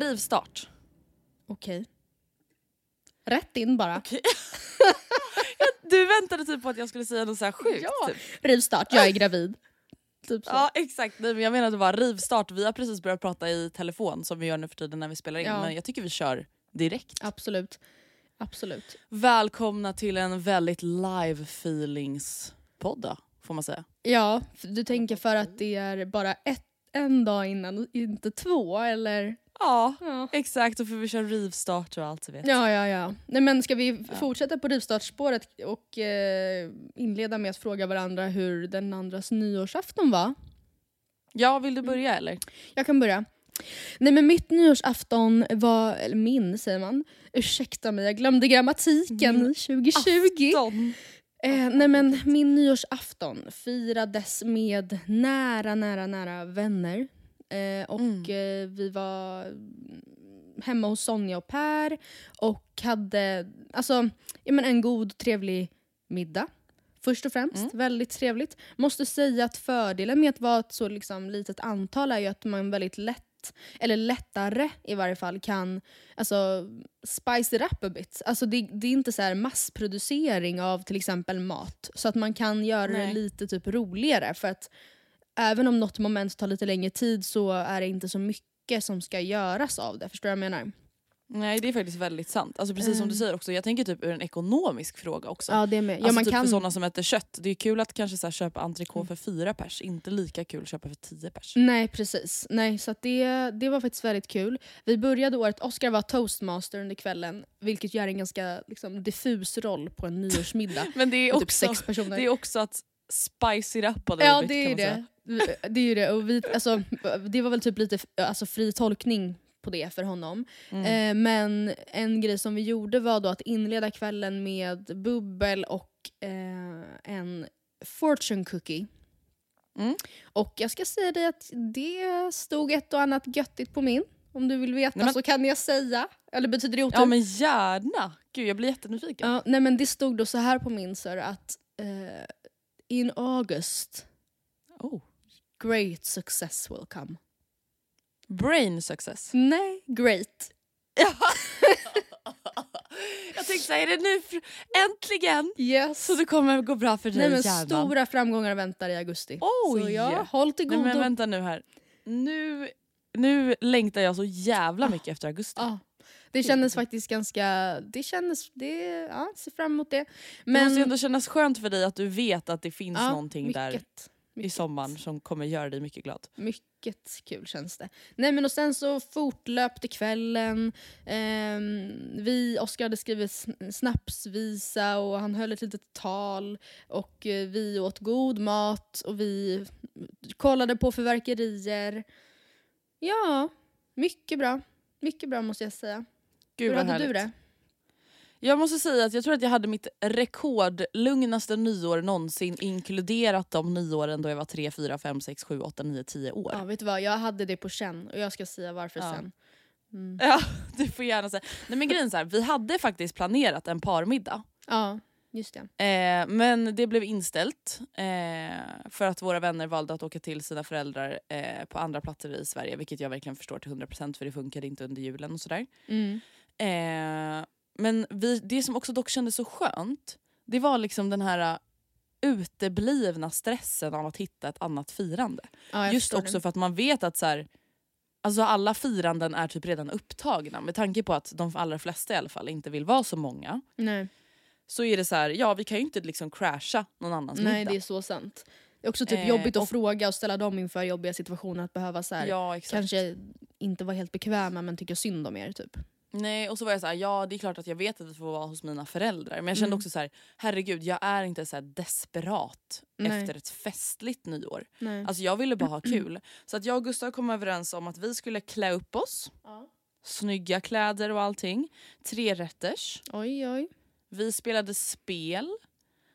Rivstart. Okej. Rätt in bara. Du väntade typ på att jag skulle säga något så här sjukt. Ja. Typ. Rivstart, jag är gravid. Typ så. Ja exakt, Nej, men jag menade bara rivstart. Vi har precis börjat prata i telefon som vi gör nu för tiden när vi spelar in. Ja. Men jag tycker vi kör direkt. Absolut. Absolut. Välkomna till en väldigt live feelings podda får man säga. Ja, du tänker för att det är bara ett, en dag innan, inte två eller? Ja, Ja. exakt och för vi kör rivstart och allt vet. Ja, ja, ja. Nej, men ska vi f- fortsätta på rivstartsspåret och eh, inleda med att fråga varandra hur den andras nyårsafton var? Ja, vill du börja eller? Jag kan börja. Nej men mitt nyårsafton var, eller min säger man, ursäkta mig jag glömde grammatiken Min 2020. Afton. Eh, nej men min nyårsafton firades med nära, nära, nära vänner. Eh, och Mm. eh, vi var mm, hemma hos Sonja och Per och hade alltså, ja, men en god trevlig middag. Först och främst, Mm. väldigt trevligt. Måste säga att fördelen med att vara ett så liksom, litet antal är ju att man väldigt lätt eller lättare i varje fall kan alltså, spice it up a bit. Alltså, det, det är inte så här massproducering av till exempel mat. Så att man kan göra det Nej. lite typ roligare. För att även om något moment tar lite längre tid så är det inte så mycket som ska göras av det. Förstår du vad jag menar? Nej det är faktiskt väldigt sant. Alltså precis som du säger också, jag tänker typ ur en ekonomisk fråga också. Ja, det är med. Ja, alltså man typ kan... för sådana som äter kött, det är kul att kanske så här köpa entrecote för fyra pers, inte lika kul att köpa för tio pers. Nej precis. Nej, så det, det var faktiskt väldigt kul. Vi började året, Oscar var toastmaster under kvällen vilket gör en ganska liksom, diffus roll på en nyårsmiddag. Men det är, typ också, sex personer. det är också att spice it up a little Ja bit, det är kan man säga. Det. Är ju det. Och vi, alltså, det var väl typ lite alltså, fri tolkning på det för honom. Mm. Eh, men en grej som vi gjorde var då att inleda kvällen med bubbel och eh, en fortune cookie. Mm. Och jag ska säga dig att det stod ett och annat göttigt på min. Om du vill veta Nej, men- så kan jag säga. Eller betyder det otur? Ja men gärna! Gud jag blir jättenyfiken. Ja, nej men det stod då så här på min sir att eh, in August Oh. Great success will come. Brain success. Nej, great. jag tänkte såhär, är det nu äntligen Yes. så det kommer gå bra för dig Nej, men hjärnan? stora framgångar väntar i augusti. Oj! Så ja, håll till Nej godo. men vänta nu här. Nu, nu längtar jag så jävla mycket efter augusti. Ja, det kändes faktiskt ganska... Det kändes... Det, ja, ser fram emot det. Men, det måste ju ändå kännas skönt för dig att du vet att det finns ja, någonting där mycket, i sommaren som kommer göra dig mycket glad. Mycket kul känns det. Nej men och sen så fortlöpte kvällen. Ehm, vi, Oskar hade skrivit sn- snapsvisa och han höll ett litet tal. Och eh, vi åt god mat och vi kollade på fyrverkerier. Ja, mycket bra. Mycket bra måste jag säga. Gud Hur vad hade härligt. du det? Jag måste säga att jag tror att jag hade mitt rekordlugnaste nyår någonsin inkluderat de nyåren då jag var 3, 4, 5, 6, 7, 8, 9, 10 år. Ja, vet du vad, jag hade det på känn och jag ska säga varför Ja. sen. Mm. Ja, du får gärna säga. Nej men grejen är så här, vi hade faktiskt planerat en parmiddag. Ja, just det. Eh, men det blev inställt eh, för att våra vänner valde att åka till sina föräldrar eh, på andra platser i Sverige. Vilket jag verkligen förstår till 100% för det funkade inte under julen och sådär. Mm. Men vi, det som också dock kändes så skönt, det var liksom den här uh, uteblivna stressen av att hitta ett annat firande. Ja, Just också det. för att man vet att så här, alltså alla firanden är typ redan upptagna. Med tanke på att de allra flesta i alla fall inte vill vara så många. Nej, Så är det så här, ja vi kan ju inte liksom crasha någon annans nej middag. det är så sant. Det är också typ Eh, jobbigt att och- fråga och ställa dem inför jobbiga situationer. Att behöva så här, Ja kanske inte vara helt bekväma men tycka synd om er. Typ. Nej och så var jag så här, ja det är klart att jag vet att vi får vara hos mina föräldrar. Men jag kände Mm. också så här, herregud jag är inte så desperat Nej. efter ett festligt nyår. Nej. Alltså jag ville bara ha kul. Så att jag och Gustav kom överens om att vi skulle klä upp oss. Ja. Snygga kläder och allting. Tre rätters. Oj oj. Vi spelade spel.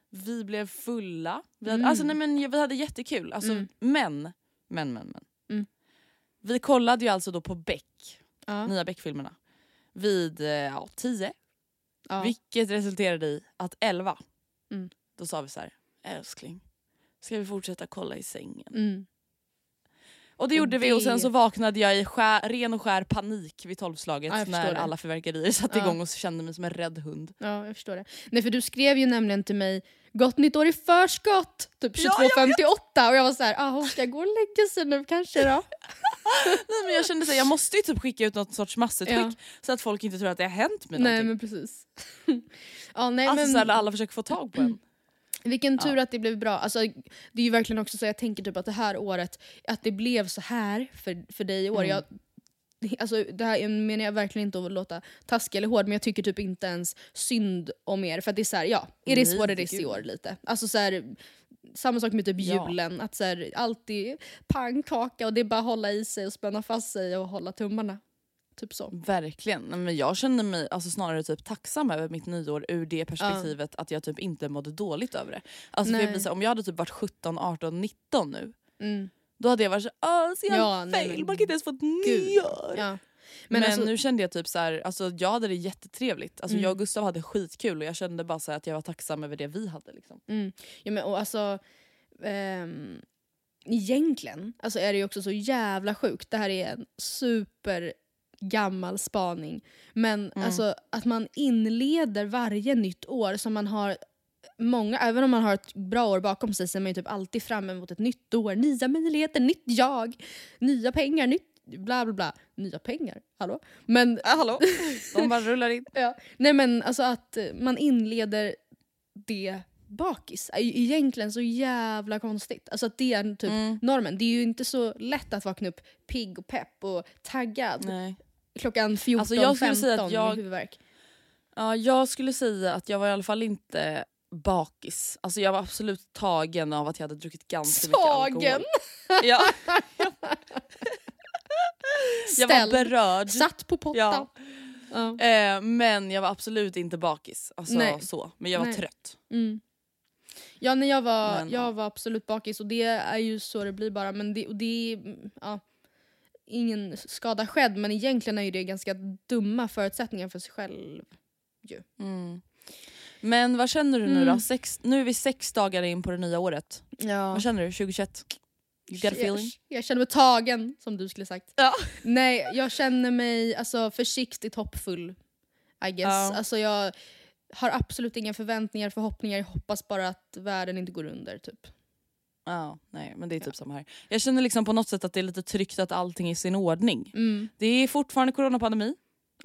Vi blev fulla. Vi hade, Mm. alltså, nej, men, vi hade jättekul. Alltså, Mm. Men, men, men, men. Mm. Vi kollade ju alltså då på Beck, Ja. nya Beck-filmerna, vid eh, ja, tio. Ja. Vilket resulterade i att elva, Mm. då sa vi så här, älskling, ska vi fortsätta kolla i sängen? Mm. Och det Och gjorde vi och sen det- så vaknade jag i skär, ren och skär panik vid tolvslaget Ja, när det. alla fyrverkerier satte Ja. igång och kände mig som en rädd hund. ja, jag förstår det. Nej för du skrev ju nämligen till mig Gott nytt år i förskott! Typ Ja, jag 22.58 och jag var så här, ah, hon ska gå och lägga sig nu kanske då. Nej, men jag kände att jag måste ju typ skicka ut något sorts massutskick Ja. så att folk inte tror att det har hänt med nej någonting. men precis. ja, nej, alltså men, så här, alla försöker få tag på en. Vilken tur att det blev bra. Alltså, det är ju verkligen också så jag tänker typ att det här året, att det blev så här för, för dig i år. Mm. Jag, alltså, det här menar jag verkligen inte att låta taskig eller hård men jag tycker typ inte ens synd om er. För att det är så här, ja, it is what it is i år lite. Alltså så här, samma sak med typ Ja. julen, att så här, alltid pannkaka och det är bara att hålla i sig och spänna fast sig och hålla tummarna. Typ så. Verkligen. Nej, Men jag kände mig alltså, snarare typ tacksam över mitt nyår ur det perspektivet att jag typ inte mådde dåligt över det. Alltså, för jag Nej. blir om jag hade typ varit 17, 18, 19 nu Mm. då hade jag varit så så jävla Ja, nej, fail, men man kan inte ens få ett nyår. Ja. Men, Men, alltså, nu kände jag typ så här, alltså jag hade det jättetrevligt. Alltså Mm. jag och Gustav hade skitkul och jag kände bara så här att jag var tacksam över det vi hade. Liksom. Mm. Ja, men, och alltså, ehm, egentligen alltså är det ju också så jävla sjukt. Det här är en super gammal spaning. Men Mm. alltså, att man inleder varje nytt år som man har Många, även om man har ett bra år bakom sig så är man ju typ alltid fram emot ett nytt år. Nya möjligheter, nytt jag, nya pengar, nytt bla bla bla. Nya pengar, hallå? Men Äh, hallå? De bara rullar in. Ja. Nej men alltså att eh, man inleder det bakis är ju egentligen så jävla konstigt. Alltså att det är typ Mm. normen. Det är ju inte så lätt att vakna upp pigg och pepp och taggad Nej. klockan 14.15 Alltså, jag skulle säga att jag- med huvudvärk. Ja, jag skulle säga att jag var i alla fall inte bakis. Alltså jag var absolut tagen av att jag hade druckit ganska mycket alkohol. Tagen! Ja, jag var berörd. Satt på pottan. Ja. Ja. Eh, men jag var absolut inte bakis. Alltså, Nej. så. Men jag var Nej. trött. Mm. Ja, nej, jag, var, Men, ja. jag var absolut bakis och det är ju så det blir bara. Men det, och det är, ja, ingen skada skedd men egentligen är ju det ganska dumma förutsättningar för sig själv. Mm. Men vad känner du nu Mm. då? Sex, nu är vi sex dagar in på det nya året. Ja. Vad känner du 2021? Got a feeling? Jag, jag känner mig tagen, som du skulle sagt. Ja. Nej, jag känner mig alltså, försiktigt hoppfull. I guess. Ja. Alltså, jag har absolut inga förväntningar, förhoppningar. Jag hoppas bara att världen inte går under. Typ. Ja, nej men det är typ samma här. Jag känner liksom på något sätt att det är lite tryggt att allting är i sin ordning. Mm. Det är fortfarande coronapandemi.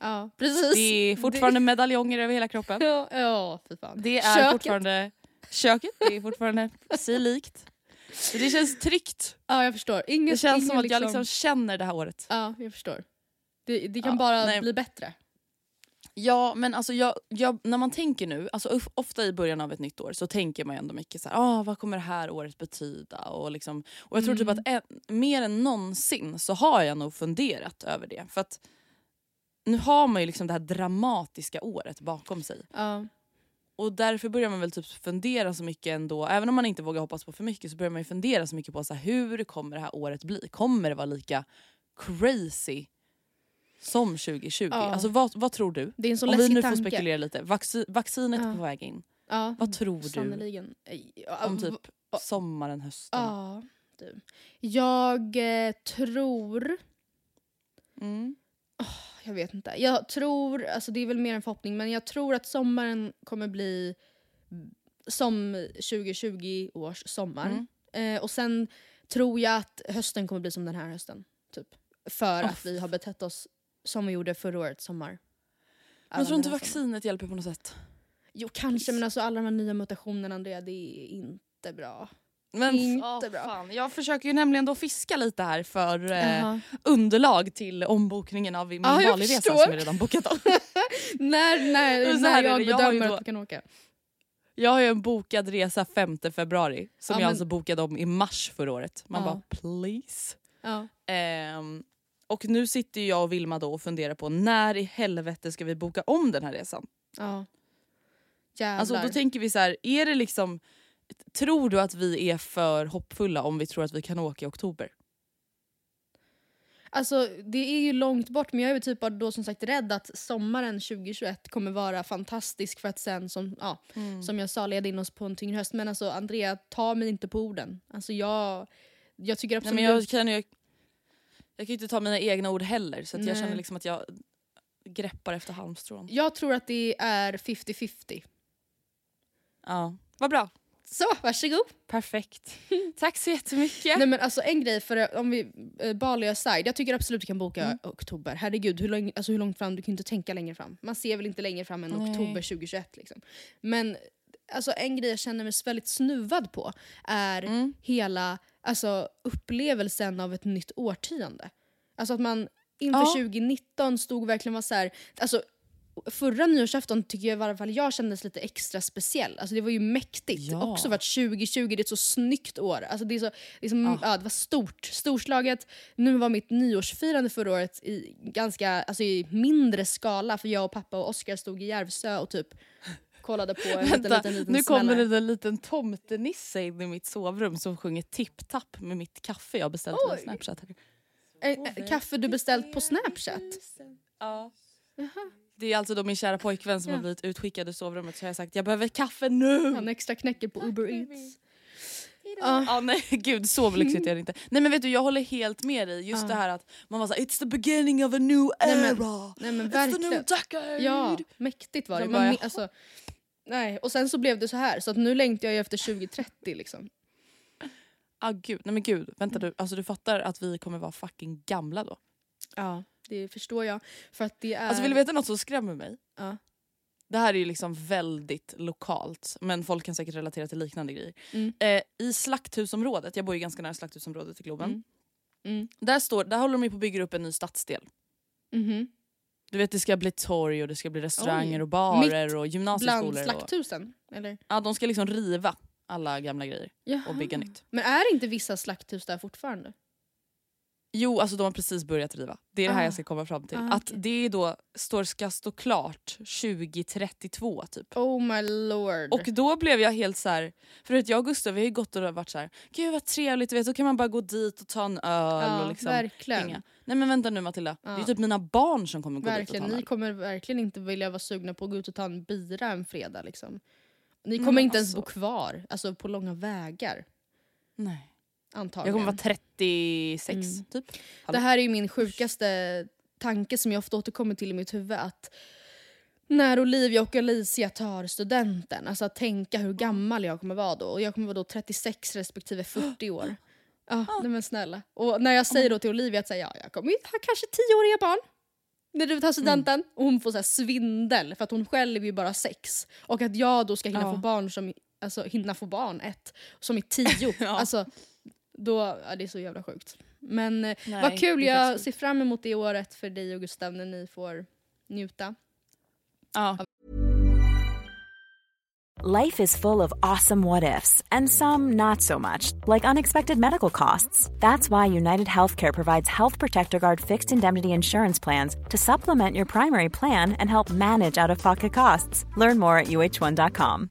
Ja, precis. Det är fortfarande medaljonger över hela kroppen. Ja, ja fy fan. Det är Köket. fortfarande köket, det är fortfarande sig likt. Så det känns tryggt. Ja, jag förstår. Inget, Det känns som att jag liksom känner det här året. Ja, jag förstår. Det, det kan Ja, bara nej. bli bättre. Ja men alltså jag, jag, när man tänker nu, alltså of- ofta i början av ett nytt år så tänker man ju ändå mycket så här, ah, vad kommer det här året betyda? Och, liksom, och jag tror typ Mm. att en, mer än någonsin så har jag nog funderat över det. För att nu har man ju liksom det här dramatiska året bakom sig. Ja. Och därför börjar man väl typ fundera så mycket ändå, även om man inte vågar hoppas på för mycket så börjar man ju fundera så mycket på så här, hur kommer det här året bli? Kommer det vara lika crazy som 2020? Ja. Alltså vad, vad tror du? Det är en så Om vi nu får tanke. spekulera lite, Vaxi vaccinet Ja. på väg in. Ja, Vad tror du Sannerligen. Ja, om typ sommaren, hösten? Ja, du. Jag eh, tror... Mm. Jag vet inte. Jag tror, alltså det är väl mer en förhoppning, men jag tror att sommaren kommer bli som 2020 års sommar. Mm. Eh, och sen tror jag att hösten kommer bli som den här hösten. Typ. För Oh. att vi har betett oss som vi gjorde förra årets sommar. Men tror Alla inte vaccinet hjälper på något sätt? Jo kanske, men alltså alla de här nya mutationerna Andrea, det är inte bra. Men Inte åh, bra. Fan. Jag försöker ju nämligen då fiska lite här för eh, Jaha. underlag till ombokningen av min jag Bali-resa som jag redan bokat om. när när, när är jag jag bedömer då- att vi kan åka. Jag har ju en bokad resa 5 februari som Ja, jag men- alltså bokade om i mars förra året. Man Ja. bara please. Ja. Ehm, och nu sitter jag och Vilma då och funderar på när i helvete ska vi boka om den här resan? ja. Jävlar. Alltså då tänker vi så här, är det liksom Tror du att vi är för hoppfulla om vi tror att vi kan åka i oktober? Alltså det är ju långt bort men jag är typ då som sagt rädd att sommaren 2021 kommer vara fantastisk för att sen som, ja, Mm. som jag sa leda in oss på en tyngre höst. Men alltså Andrea, ta mig inte på orden. Alltså jag, jag tycker Nej, absolut... men jag, kan ju, jag kan ju inte ta mina egna ord heller så jag Nej. känner liksom att jag greppar efter halmstrån. jag tror att det är 50-50. Ja. Vad bra. Så, varsågod! Perfekt. Tack så jättemycket. Nej men alltså en grej, för om vi, eh, Bali aside, jag tycker absolut du kan boka Mm. oktober. Herregud, hur, lång, alltså hur långt fram? Du kan inte tänka längre fram. Man ser väl inte längre fram än Nej. oktober 2021 liksom. Men alltså en grej jag känner mig väldigt snuvad på är Mm. hela alltså, upplevelsen av ett nytt årtionde. Alltså att man inför Ja. 2019 stod verkligen var så här, alltså Förra nyårsafton tycker jag i alla fall jag kändes lite extra speciell. Alltså det var ju mäktigt. Ja. Också för att 2020 det är ett så snyggt år. Alltså det, är så, det, är som, Ah. ja, det var stort. Storslaget. Nu var mitt nyårsfirande förra året i ganska alltså i mindre skala för jag och pappa och Oskar stod i Järvsö och typ kollade på en Vänta, liten, liten nu kommer det en liten tomtenisse in i mitt sovrum som sjunger tipp-tapp med mitt kaffe jag beställt Oj. Snapchat. Eh, kaffe du beställt på Snapchat? Ja. Det är alltså då min kära pojkvän som Ja. har blivit utskickad ur sovrummet så jag har sagt jag behöver kaffe nu. Han extra knäcker på Uber Eats. Ja, nej gud så lyxigt är det inte. Nej men vet du jag håller helt med dig. Just Ja. det här att man var såhär it's the beginning of a new Nej, men- era. Nej men It's the new verkligen. decade. Ja, mäktigt var det. Man, bara, alltså, nej. Och sen så blev det så här så att nu längtar jag ju efter 2030 liksom. Ah, gud. Nej men gud, vänta du. Alltså, du fattar att vi kommer vara fucking gamla då. Ja, det förstår jag. För att det är... Alltså vill du veta något som skrämmer mig? Ja. Det här är ju liksom väldigt lokalt men folk kan säkert relatera till liknande grejer. Mm. Eh, I slakthusområdet, jag bor ju ganska nära slakthusområdet i Globen. Mm. Mm. Där, står, där håller de ju på att bygga upp en ny stadsdel. Mhm. Du vet det ska bli torg och det ska bli restauranger Oj. och barer Mitt och Bland gymnasieskolor. Och, slakthusen? Eller? ja, de ska liksom riva alla gamla grejer Jaha. och bygga nytt. Men är inte vissa slakthus där fortfarande? Jo, alltså de har precis börjat riva. Det är det här Ah. jag ska komma fram till. Ah, Att det då står, ska stå klart 2032 typ. Oh my lord. Och då blev jag helt så här, för att jag och Gustav vi har ju gått och varit så här, gud vad trevligt, vet, då kan man bara gå dit och ta en öl ja, och liksom verkligen. hänga. Nej men vänta nu Matilda, det är Ja. ju typ mina barn som kommer gå verkligen. dit och ta en Ni öl. kommer verkligen inte vilja vara sugna på att gå ut och ta en bira en fredag. Liksom. Ni kommer inte ens alltså- bo kvar alltså på långa vägar. Nej. Antagligen. Jag kommer vara 36 Mm. typ. Det här är min sjukaste tanke som jag ofta återkommer till i mitt huvud. Att när Olivia och Alicia tar studenten, alltså att tänka hur gammal jag kommer vara då. Och jag kommer vara då 36 respektive 40 år. Ja, nej men snälla. Och när jag säger då till Olivia att säga, ja, jag kommer ha kanske 10-åriga barn när du tar studenten. Och hon får så svindel för att hon själv är ju bara sex. Och att jag då ska hinna Ja. få barn som, alltså hinna få barn ett, som är tio. Ja. Alltså, då, ja, det är så jävla sjukt. Men eh, Nej, vad kul, jag ser fram emot det året för dig och Gustav när ni får njuta. Ja. Life is full of awesome what ifs, and some not so much, like unexpected medical costs. That's why United Healthcare provides Health Protector Guard fixed indemnity insurance plans to supplement your primary plan and help manage out of pocket costs. Learn more at uh1.com.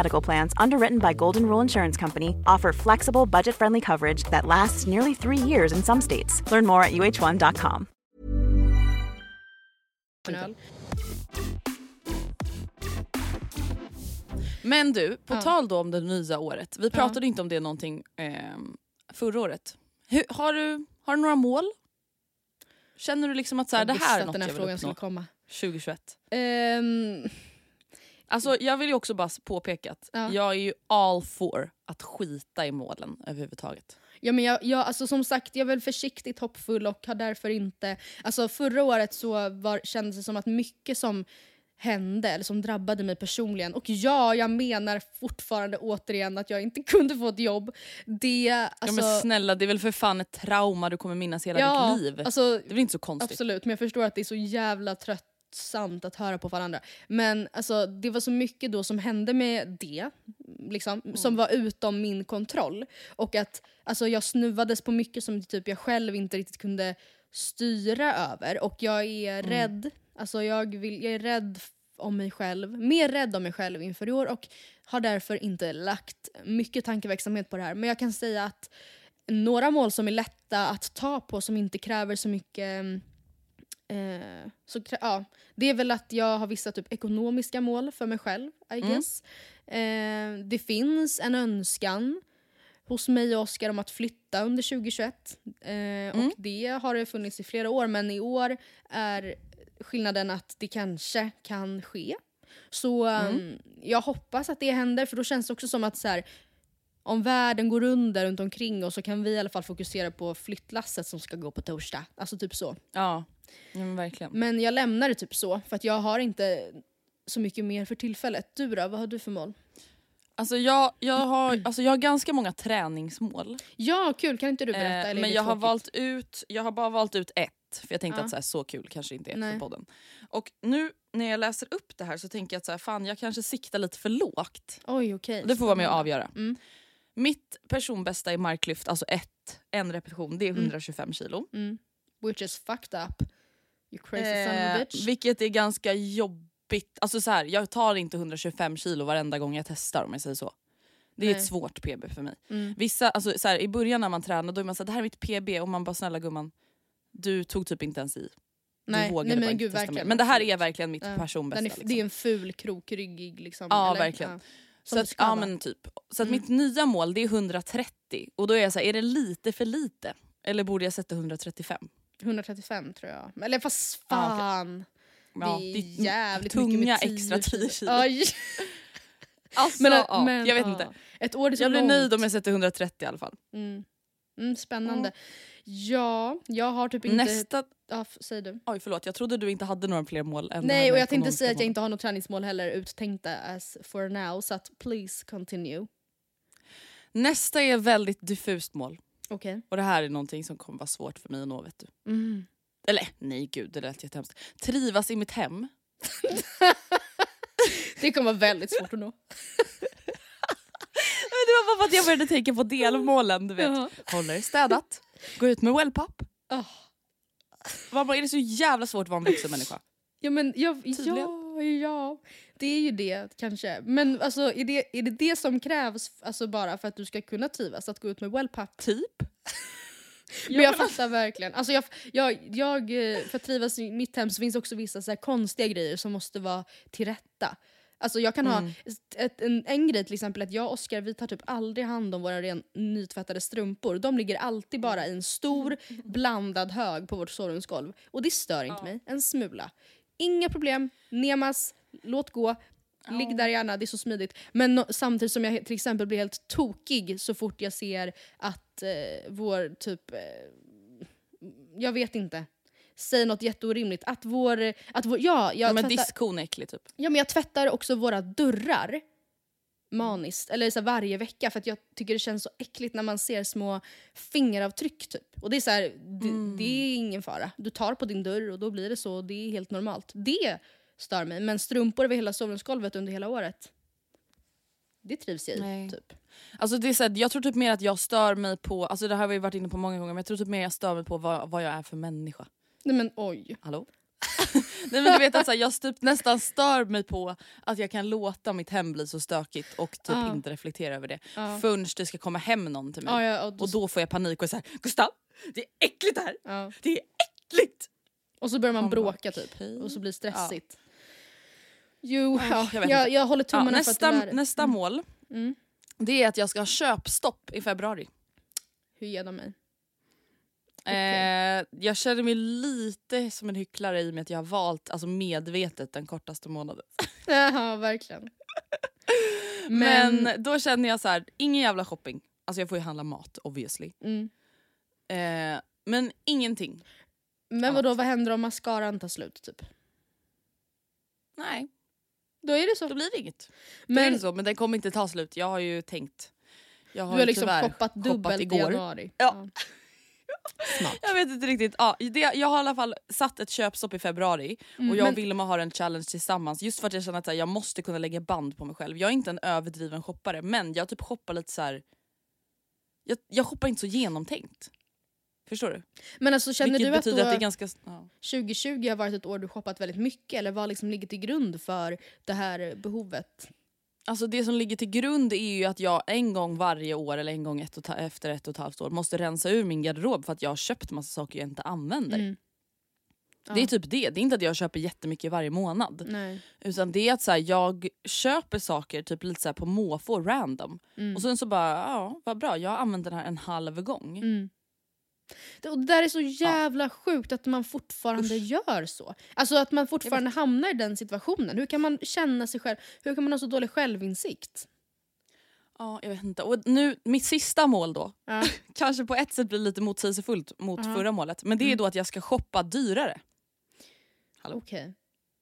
Medical Plans, underwritten by Golden Rule Insurance Company, offer flexible, budget friendly coverage that lasts nearly three years in some states. Learn more at uh1.com. en öl. Men du, på Ja. tal då om det nya året. Vi pratade inte om det någonting eh, förra året. Hur, har, du, har du några mål? Känner du liksom att så här, det här är att något den här jag vill frågan uppnå skulle komma. 2021? Ehm, Alltså, jag vill ju också bara påpeka att Ja. jag är ju all for att skita i målen överhuvudtaget. Ja, men jag, jag, alltså, som sagt, jag är väl försiktigt hoppfull och har därför inte... Alltså, förra året så var, kändes det som att mycket som hände, eller som drabbade mig personligen, och ja, jag menar fortfarande återigen att jag inte kunde få ett jobb. Det, alltså, ja, men snälla, det är väl för fan ett trauma du kommer minnas hela ja, ditt liv. Alltså, det är väl inte så konstigt? Absolut, men jag förstår att det är så jävla tröttsamt att höra på varandra. Men alltså, det var så mycket då som hände med det, liksom, som var utom min kontroll. Och att alltså, jag snuvades på mycket som typ jag själv inte riktigt kunde styra över. Och jag är rädd, alltså, jag, vill, jag är rädd om mig själv, mer rädd om mig själv inför i år och har därför inte lagt mycket tankeverksamhet på det här. Men jag kan säga att några mål som är lätta att ta på som inte kräver så mycket Eh, så, ja, det är väl att jag har vissa typ ekonomiska mål för mig själv, I Mm. guess. Eh, det finns en önskan hos mig och Oskar om att flytta under 2021. Eh, Mm. Och det har det funnits i flera år, men i år är skillnaden att det kanske kan ske. Så Mm. um, jag hoppas att det händer, för då känns det också som att så här, om världen går under runt omkring oss så kan vi i alla fall fokusera på flyttlasset som ska gå på torsdag. Alltså typ så. Ja, ja men verkligen. Men jag lämnar det typ så, för att jag har inte så mycket mer för tillfället. Du då, vad har du för mål? Alltså jag, jag, har, alltså jag har ganska många träningsmål. Ja, kul! Kan inte du Eh, berätta? eller är men jag har, valt ut, jag har bara valt ut ett. För jag tänkte Ja. att så, här, så kul kanske inte är Nej. för podden. Och nu när jag läser upp det här så tänker jag att så här, fan, jag kanske siktar lite för lågt. Oj, okej. Det får vara med att spännande. avgöra. Mm. Mitt personbästa i marklyft, alltså ett, en repetition, det är 125 kilo. Mm. Which is fucked up. You crazy son of a Eh, bitch. vilket är ganska jobbigt. Alltså så här, jag tar inte 125 kilo varenda gång jag testar om jag säger så. Det är Nej. ett svårt PB för mig. Mm. Vissa, alltså så här, I början när man tränar då är man såhär, det här är mitt PB och man bara snälla gumman, du tog typ inte ens i. Du Nej, vågade nej bara men inte gud testa mer. verkligen. Men det här är verkligen mitt Ja, personbästa. Är, liksom. Det är en ful krokryggig liksom. Ja, eller? verkligen. Ja. Så att, ja men typ. Så att Mm. mitt nya mål det är 130 och då är jag så här, är det lite för lite? Eller borde jag sätta 135? 135 tror jag. Eller fast fan. Ja, det är jävligt tunga mycket med 10 extra 10 kilo. Alltså, Men, ja, men, jag vet inte. Ett år är så Jag blir långt. nöjd om jag sätter 130 i alla fall. Mm. Mm, spännande. Ja, jag har typ inte... Nästa... Ja, säg du. Oj förlåt, jag trodde du inte hade några fler mål än Nej, och jag tänkte säga att jag inte har något träningsmål heller uttänkta as for now, så att please continue. Nästa är väldigt diffust mål. Okej. Och det här är någonting som kommer vara svårt för mig att nå vet du. Mm. Eller nej gud, det lät jättehemskt. Trivas i mitt hem. Det kommer vara väldigt svårt att nå. Det var bara för att jag började tänka på delmålen. Du vet. Jaha. Håller det städat, gå ut med wellpapp. Bara, är det så jävla svårt att vara en vuxen människa? Ja, men jag, ja, ja, det är ju det kanske. Men alltså, är, det, är det det som krävs alltså, bara för att du ska kunna trivas? Att gå ut med wellpapp? Typ. Men jag fattar verkligen. Alltså jag, jag, jag, eh, för att trivas i mitt hem så finns också vissa så konstiga grejer som måste vara till rätta. Alltså jag kan Mm. ha ett, en, en grej till exempel att jag och Oskar vi tar typ aldrig hand om våra ren, nytvättade strumpor. De ligger alltid bara i en stor blandad hög på vårt sovrumsgolv. Och det stör inte mig en smula. Inga problem, Nemas, låt gå. Ligg där gärna, det är så smidigt. Men no, samtidigt som jag till exempel blir helt tokig så fort jag ser att eh, vår typ... Eh, jag vet inte. Säg något jätteorimligt. Att vår... Att vår ja, jag Ja, men tvättar- diskon är äcklig typ. Ja men jag tvättar också våra dörrar maniskt, eller så varje vecka för att jag tycker det känns så äckligt när man ser små fingeravtryck typ. Och det är så här, det, det är ingen fara. Du tar på din dörr och då blir det så det är helt normalt. Det stör mig. Men strumpor över hela sovrumsgolvet under hela året, det trivs jag i. Nej. Typ. Alltså det är så här, jag tror typ mer att jag stör mig på, alltså det här har vi varit inne på många gånger, men jag tror typ mer jag stör mig på vad, vad jag är för människa. Nej men oj. Hallå? Nej men du vet att så här, jag typ nästan stör mig på att jag kan låta mitt hem bli så stökigt och typ Ja. inte reflektera över det. Ja. Förrän det ska komma hem någon till mig. Ja, ja, och, då, Och då får jag panik och här, Gustav, det är äckligt här! ja. Det är äckligt! och så börjar man Man bara, bråka typ. okej. Och så blir det stressigt. Jo, Ja, ja, jag jag, jag, håller tummarna för att nästa det där... nästa mål Mm. det är att jag ska ha köpstopp i februari. Hur ger de mig? Eh, jag känner mig lite som en hycklare i och med att jag har valt alltså medvetet den kortaste månaden. Ja, verkligen. Men, då känner jag så här, ingen jävla shopping. Alltså jag får ju handla mat obviously. Mm. Eh, men ingenting. Men vadå, vad händer om mascaran tar slut? Typ? Nej, Då är det så. då blir det inget. Men, då är Men det så, men den kommer inte ta slut. Jag har ju tänkt. Jag du har, har ju liksom shoppat dubbelt i januari. Ja. Smart. Jag vet inte riktigt. Ja, det, jag har i alla fall satt ett köpstopp i februari och jag och men- Vilma har en challenge tillsammans just för att jag känner att här, jag måste kunna lägga band på mig själv. Jag är inte en överdriven shoppare men jag typ shoppar lite så här. Jag, jag shoppar inte så genomtänkt. Förstår du? Men alltså känner Vilket du att, betyder att det är ganska... Ja. 2020 har varit ett år du shoppat väldigt mycket eller vad liksom ligger till grund för det här behovet? Alltså det som ligger till grund är ju att jag en gång varje år eller en gång ett och ta- efter ett och ett halvt år måste rensa ur min garderob för att jag har köpt massa saker jag inte använder. Mm. Det är Ja. typ det. Det är inte att jag köper jättemycket varje månad. Nej. Utan det är att så här, jag köper saker typ lite så på måfå, random. Mm. Och sen så bara, ja vad bra, jag har använt den här en halv gång. Mm. Det, och det där är så jävla sjukt att man fortfarande gör så. Alltså att man fortfarande hamnar i den situationen. Hur kan man känna sig själv? Hur kan man ha så dålig självinsikt? Ja, jag vet inte. Och nu, mitt sista mål då, Ja. kanske på ett sätt blir lite motsägelsefullt mot Ja. förra målet. Men det är Mm. då att jag ska shoppa dyrare. Hallå? Okej.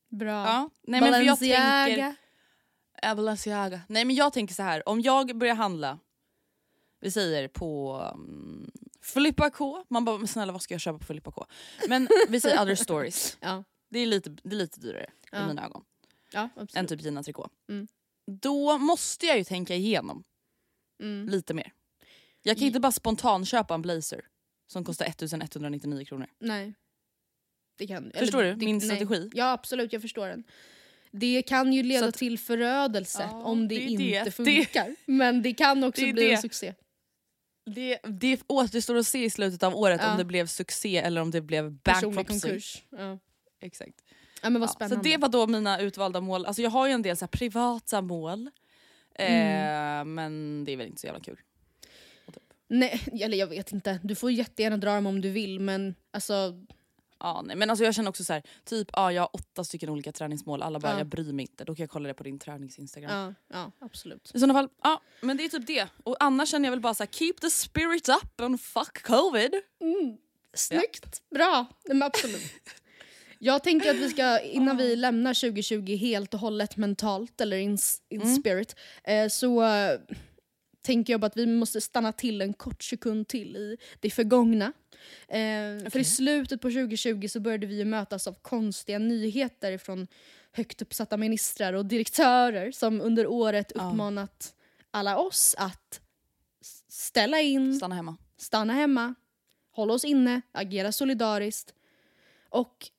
Bra. Ja. Nej, men för jag tänker, Balenciaga. Ja, Balenciaga. Nej men jag tänker så här. om jag börjar handla, vi säger på um, Filippa K. Man bara, men snälla vad ska jag köpa på Filippa K? Men vi säger other stories. Ja. Det är lite, det är lite dyrare i Ja. mina ögon Ja, än absolut. typ Gina Tricot. Mm. Då måste jag ju tänka igenom Mm. lite mer. Jag kan I- inte bara spontan köpa en blazer som kostar 1199 kronor. Nej. Det kan, Förstår eller du det- min nej. strategi? Ja absolut, jag förstår den. Det kan ju leda att- till förödelse Ja, om det, det inte det. Funkar. Men det kan också bli en succé. Det, det återstår att se i slutet av året Ja. om det blev succé eller om det blev bankruptcy. Ja. Exakt. ja men vad Ja, så spännande. det var då mina utvalda mål. Alltså jag har ju en del så privata mål. Mm. Eh, men det är väl inte så jävla kul. Nej, eller jag vet inte. Du får jättegärna dra dem om du vill men alltså... Ja, nej. Men alltså jag känner också så här, typ ja, jag har åtta stycken olika träningsmål. Alla bara Ja. jag bryr mig inte. Då kan jag kolla det på din tränings-instagram. Ja, ja absolut. I sådana fall, ja men det är typ det. Och annars känner jag väl bara så här, keep the spirit up and fuck covid. Snyggt! Bra! Nej, men absolut. Jag tänker att vi ska, innan vi lämnar 2020 helt och hållet mentalt, eller in, in Mm. spirit, eh, så tänker jag bara att vi måste stanna till en kort sekund till i det förgångna. Eh, För i slutet på 2020 så började vi mötas av konstiga nyheter från högt uppsatta ministrar och direktörer som under året Ja. uppmanat alla oss att ställa in, Stanna hemma. stanna hemma, hålla oss inne, agera solidariskt. Och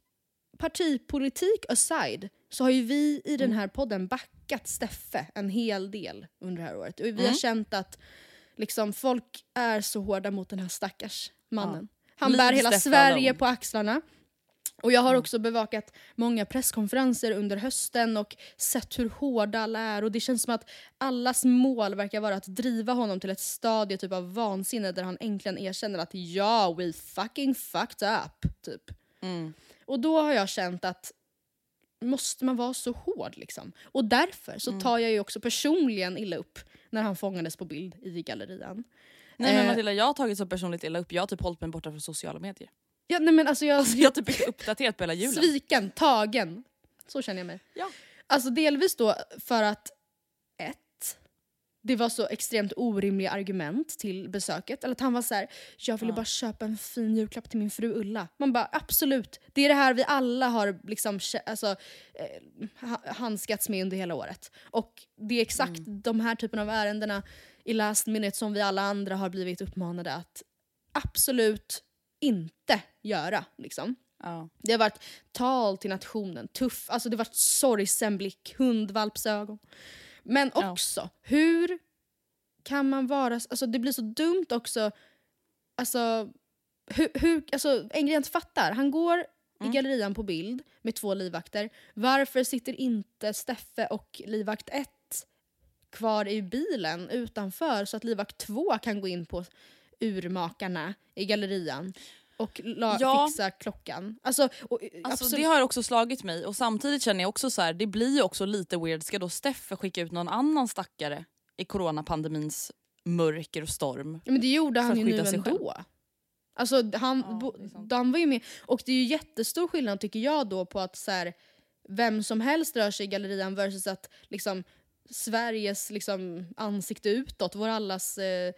partipolitik aside så har ju vi i den här podden backat Steffe en hel del under det här året. Och vi har Mm. känt att liksom, folk är så hårda mot den här stackars mannen. Han Leave bär hela Steffe Sverige alone. på axlarna. Och jag har också bevakat många presskonferenser under hösten och sett hur hårda alla är och det känns som att allas mål verkar vara att driva honom till ett stadie typ av vansinne där han äntligen erkänner att ja, we fucking fucked up. Typ. Och då har jag känt att måste man vara så hård liksom? Och därför så tar jag ju också personligen illa upp när han fångades på bild i gallerian. Nej men Eh. Matilda jag har tagit så personligt illa upp, jag har typ hållit mig borta från sociala medier. Ja, nej, men alltså jag, Jag har typ inte uppdaterat på hela julen. Sviken, tagen. Så känner jag mig. Ja. Alltså delvis då för att det var så extremt orimliga argument till besöket. Eller att han var så här, jag ville bara köpa en fin julklapp till min fru Ulla. Man bara absolut, det är det här vi alla har liksom, alltså, eh, ha- handskats med under hela året. Och det är exakt de här typen av ärendena i last minute som vi alla andra har blivit uppmanade att absolut inte göra. Liksom. Ja. Det har varit tal till nationen, tuff, alltså det har varit sorgsen blick, hundvalpsögon. Men Ja. också, hur kan man vara... Alltså det blir så dumt också. Alltså, hur, hur, alltså en grej jag inte fattar. Han går i gallerian på bild med två livvakter. Varför sitter inte Steffe och livvakt 1 kvar i bilen utanför så att livvakt 2 kan gå in på urmakarna i gallerian och la, Ja. fixa klockan? Alltså, och, Alltså absolut- det har också slagit mig och samtidigt känner jag också så här, det blir ju också lite weird, ska då Steffe skicka ut någon annan stackare i coronapandemins mörker och storm? Ja, men det gjorde han ju nu ändå. Alltså han, Ja, bo, han var ju med. Och det är ju jättestor skillnad tycker jag då på att så här, vem som helst rör sig i gallerian versus att liksom Sveriges liksom, ansikte utåt, vår allas eh,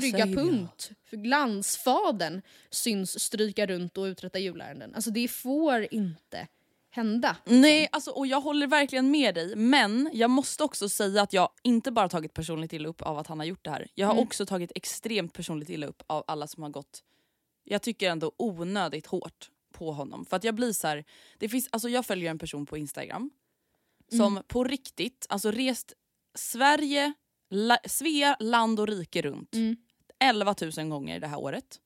trygga det. punkt, för glansfaden syns stryka runt och uträtta julärenden. Alltså det får inte hända. Nej, alltså, och jag håller verkligen med dig men jag måste också säga att jag inte bara tagit personligt illa upp av att han har gjort det här. Jag har Mm. också tagit extremt personligt illa upp av alla som har gått, jag tycker ändå onödigt hårt på honom. För att jag blir så här, det finns, alltså jag följer en person på Instagram som Mm. på riktigt, alltså rest Sverige, la, Svea land och rike runt Mm. 11 000 gånger det här året.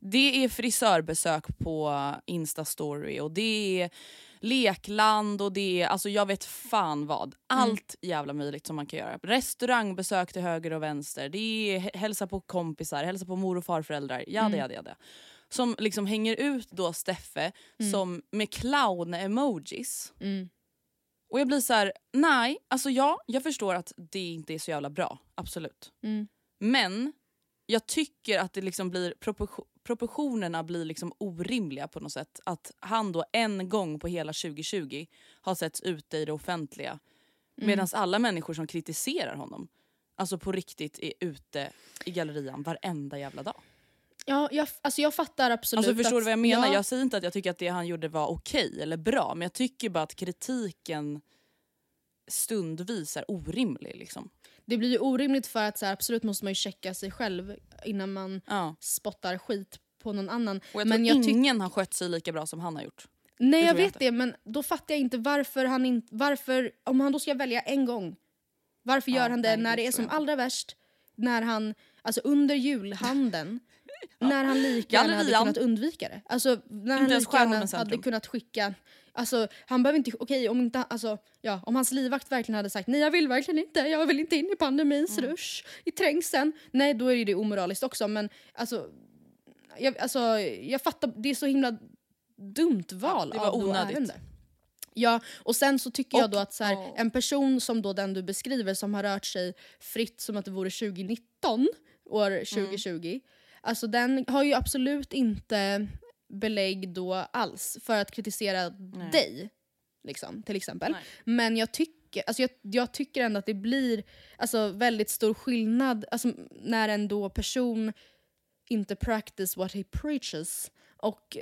Det är frisörbesök på Instastory och det är lekland och det är, alltså jag vet fan vad. Allt jävla möjligt som man kan göra. Restaurangbesök till höger och vänster, det är hä- hälsa på kompisar, hälsa på mor och farföräldrar, jada jada jada. Som liksom hänger ut då Steffe som med clown-emojis. Mm. Och jag blir så här: nej, alltså ja, jag förstår att det inte är så jävla bra, absolut. Mm. Men jag tycker att det liksom blir proportion, proportionerna blir liksom orimliga på något sätt. Att han då en gång på hela 2020 har setts ute i det offentliga medan alla människor som kritiserar honom alltså på riktigt är ute i gallerian varenda jävla dag. Ja, jag, alltså jag fattar absolut. Alltså förstår att, du vad jag menar? Ja, Jag säger inte att jag tycker att det han gjorde var okej eller bra men jag tycker bara att kritiken stundvis är orimlig. Liksom. Det blir ju orimligt för att så här, absolut måste man ju checka sig själv innan man Ja. spottar skit på någon annan. Och jag men tror jag ingen har skött sig lika bra som han har gjort. Nej jag vet det men då fattar jag inte varför han inte, varför, om han då ska välja en gång, varför Ja, gör han det nej, när det är som inte. allra värst? När han, alltså under julhandeln, när han lika gärna hade kunnat undvika det. Alltså när han ens lika gärna hade kunnat skicka, alltså han behöver inte, okej om inte, alltså ja om hans livvakt verkligen hade sagt nej jag vill verkligen inte, jag vill inte in i pandemins Mm. rush, i trängseln. Nej då är det omoraliskt också men alltså jag, alltså, jag fattar, det är så himla dumt val det var av onödigt. ärende. Ja, och sen så tycker jag Och- då att så här, ja. en person som då den du beskriver som har rört sig fritt som att det vore 2019, år Mm. 2020, alltså den har ju absolut inte belägg då alls för att kritisera dig. Liksom, till exempel. Nej. Men jag tycker, alltså jag, jag tycker ändå att det blir alltså, väldigt stor skillnad alltså, när en då person inte practice what he preaches och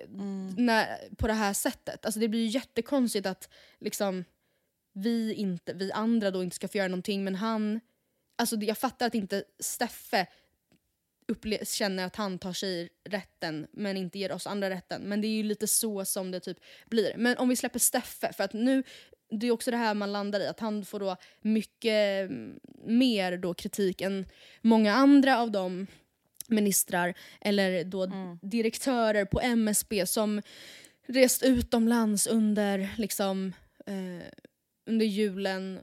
när, på det här sättet. Alltså det blir ju jättekonstigt att liksom, vi, inte, vi andra då inte ska få göra någonting men han... Alltså jag fattar att inte Steffe upple- känner att han tar sig rätten men inte ger oss andra rätten. Men det är ju lite så som det typ blir. Men om vi släpper Steffe, för att nu, det är också det här man landar i, att han får då mycket mm, mer då kritik än många andra av de ministrar eller då direktörer på MSB som rest utomlands under, liksom, eh, under julen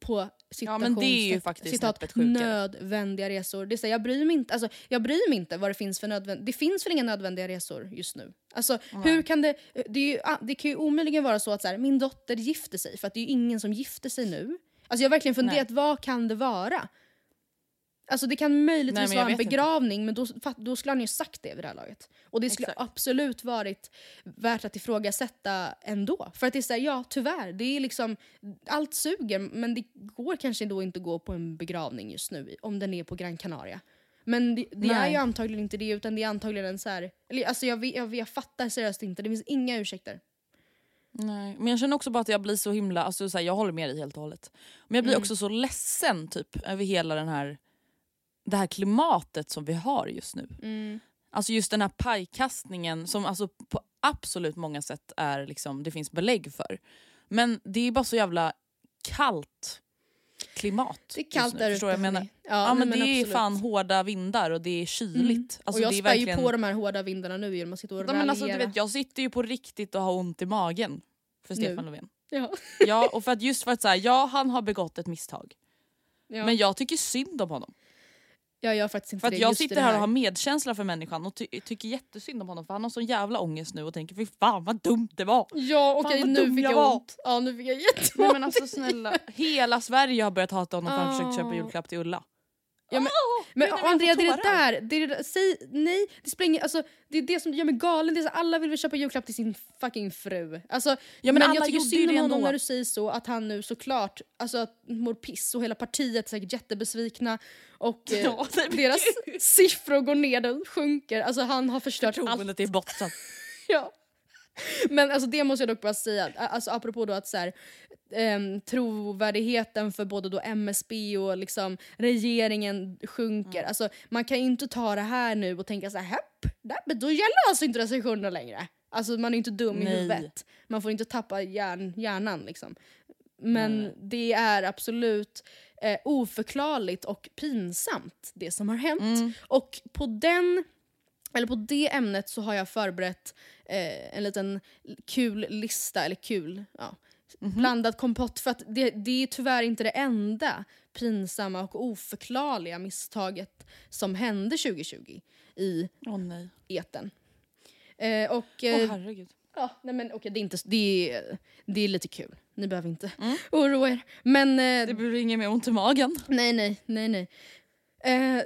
på Ja, men det är ju citations- faktiskt citat, nödvändiga resor. Det är så, jag, bryr mig inte, alltså, jag bryr mig inte vad det finns för nödvändiga... Det finns väl inga nödvändiga resor just nu? Alltså, hur kan det, det, ju, ah, det kan ju omöjligen vara så att så här, min dotter gifter sig, för att det är ju ingen som gifter sig nu. Alltså, jag har verkligen funderat, vad kan det vara? Alltså det kan möjligtvis Nej, vara en vet inte. begravning men då, då skulle han ju sagt det vid det här laget. Och det skulle Exakt. absolut varit värt att ifrågasätta ändå. För att det är såhär, ja tyvärr, det är liksom, allt suger men det går kanske då inte att gå på en begravning just nu om den är på Gran Canaria. Men det, det är ju antagligen inte det utan det är antagligen en så här, eller alltså jag, jag, jag fattar seriöst inte, det finns inga ursäkter. Nej, men jag känner också bara att jag blir så himla, alltså så här, jag håller med dig helt och hållet. Men jag blir Mm. också så ledsen typ över hela den här, det här klimatet som vi har just nu. Mm. Alltså just den här pajkastningen som alltså på absolut många sätt är liksom, det finns belägg för. Men det är bara så jävla kallt klimat Det är kallt nu, där ute. jag menar? hörni. Ja, men, nej, det är absolut. fan hårda vindar och det är kyligt. Alltså, och jag det är spär ju verkligen... på de här hårda vindarna nu genom att sitta och Ja, men alltså, du vet, jag sitter ju på riktigt och har ont i magen för Nu. Stefan Löfven. Ja. Ja, och för att just för att här, ja han har begått ett misstag. Ja. Men jag tycker synd om honom. Jag gör faktiskt inte För att det jag sitter här och har medkänsla för människan och ty tycker jättesynd om honom för han har sån jävla ångest nu och tänker fy fan vad dumt det var. Ja okej vad nu fick jag jag ont. Ja nu fick jag jätteont. Nej men alltså snälla, hela Sverige har börjat hata honom för att han försökte köpa Ah. julklapp till Ulla. Ja, men, Åh, men gud, Andrea det är det där, det är det där. Säg nej, det spelar ingen, alltså, det är det som gör mig galen. Det är så, alla vill väl köpa julklapp till sin fucking fru. Alltså, Ja, men men jag tycker synd om honom ändå. när du säger så, att han nu såklart alltså, mår piss och hela partiet är säkert jättebesvikna och eh, Ja, deras siffror går ner och sjunker. Alltså han har förstört allt. Förtroendet är i botten. Ja. Men alltså det måste jag dock bara säga, alltså apropå då att så här, ehm, trovärdigheten för både då MSB och liksom regeringen sjunker. Mm. Alltså, man kan ju inte ta det här nu och tänka så här, "Hepp, där, men då gäller alltså inte restriktionerna längre. Alltså man är inte dum i Nej. huvudet. Man får inte tappa hjärn, hjärnan liksom. Men det är absolut eh, oförklarligt och pinsamt det som har hänt. Mm. Och på den eller på det ämnet så har jag förberett eh, en liten kul lista, eller kul, ja, blandad kompott. För att det, det är tyvärr inte det enda pinsamma och oförklarliga misstaget som hände 2020 i Åh nej. eten. Eh, och, Åh eh, herregud. ja, nej men, okej, det, är inte, det, är, det är lite kul. Ni behöver inte oroa er. Men eh, Det blir inget mer ont i magen. Nej, nej, nej, nej. Eh,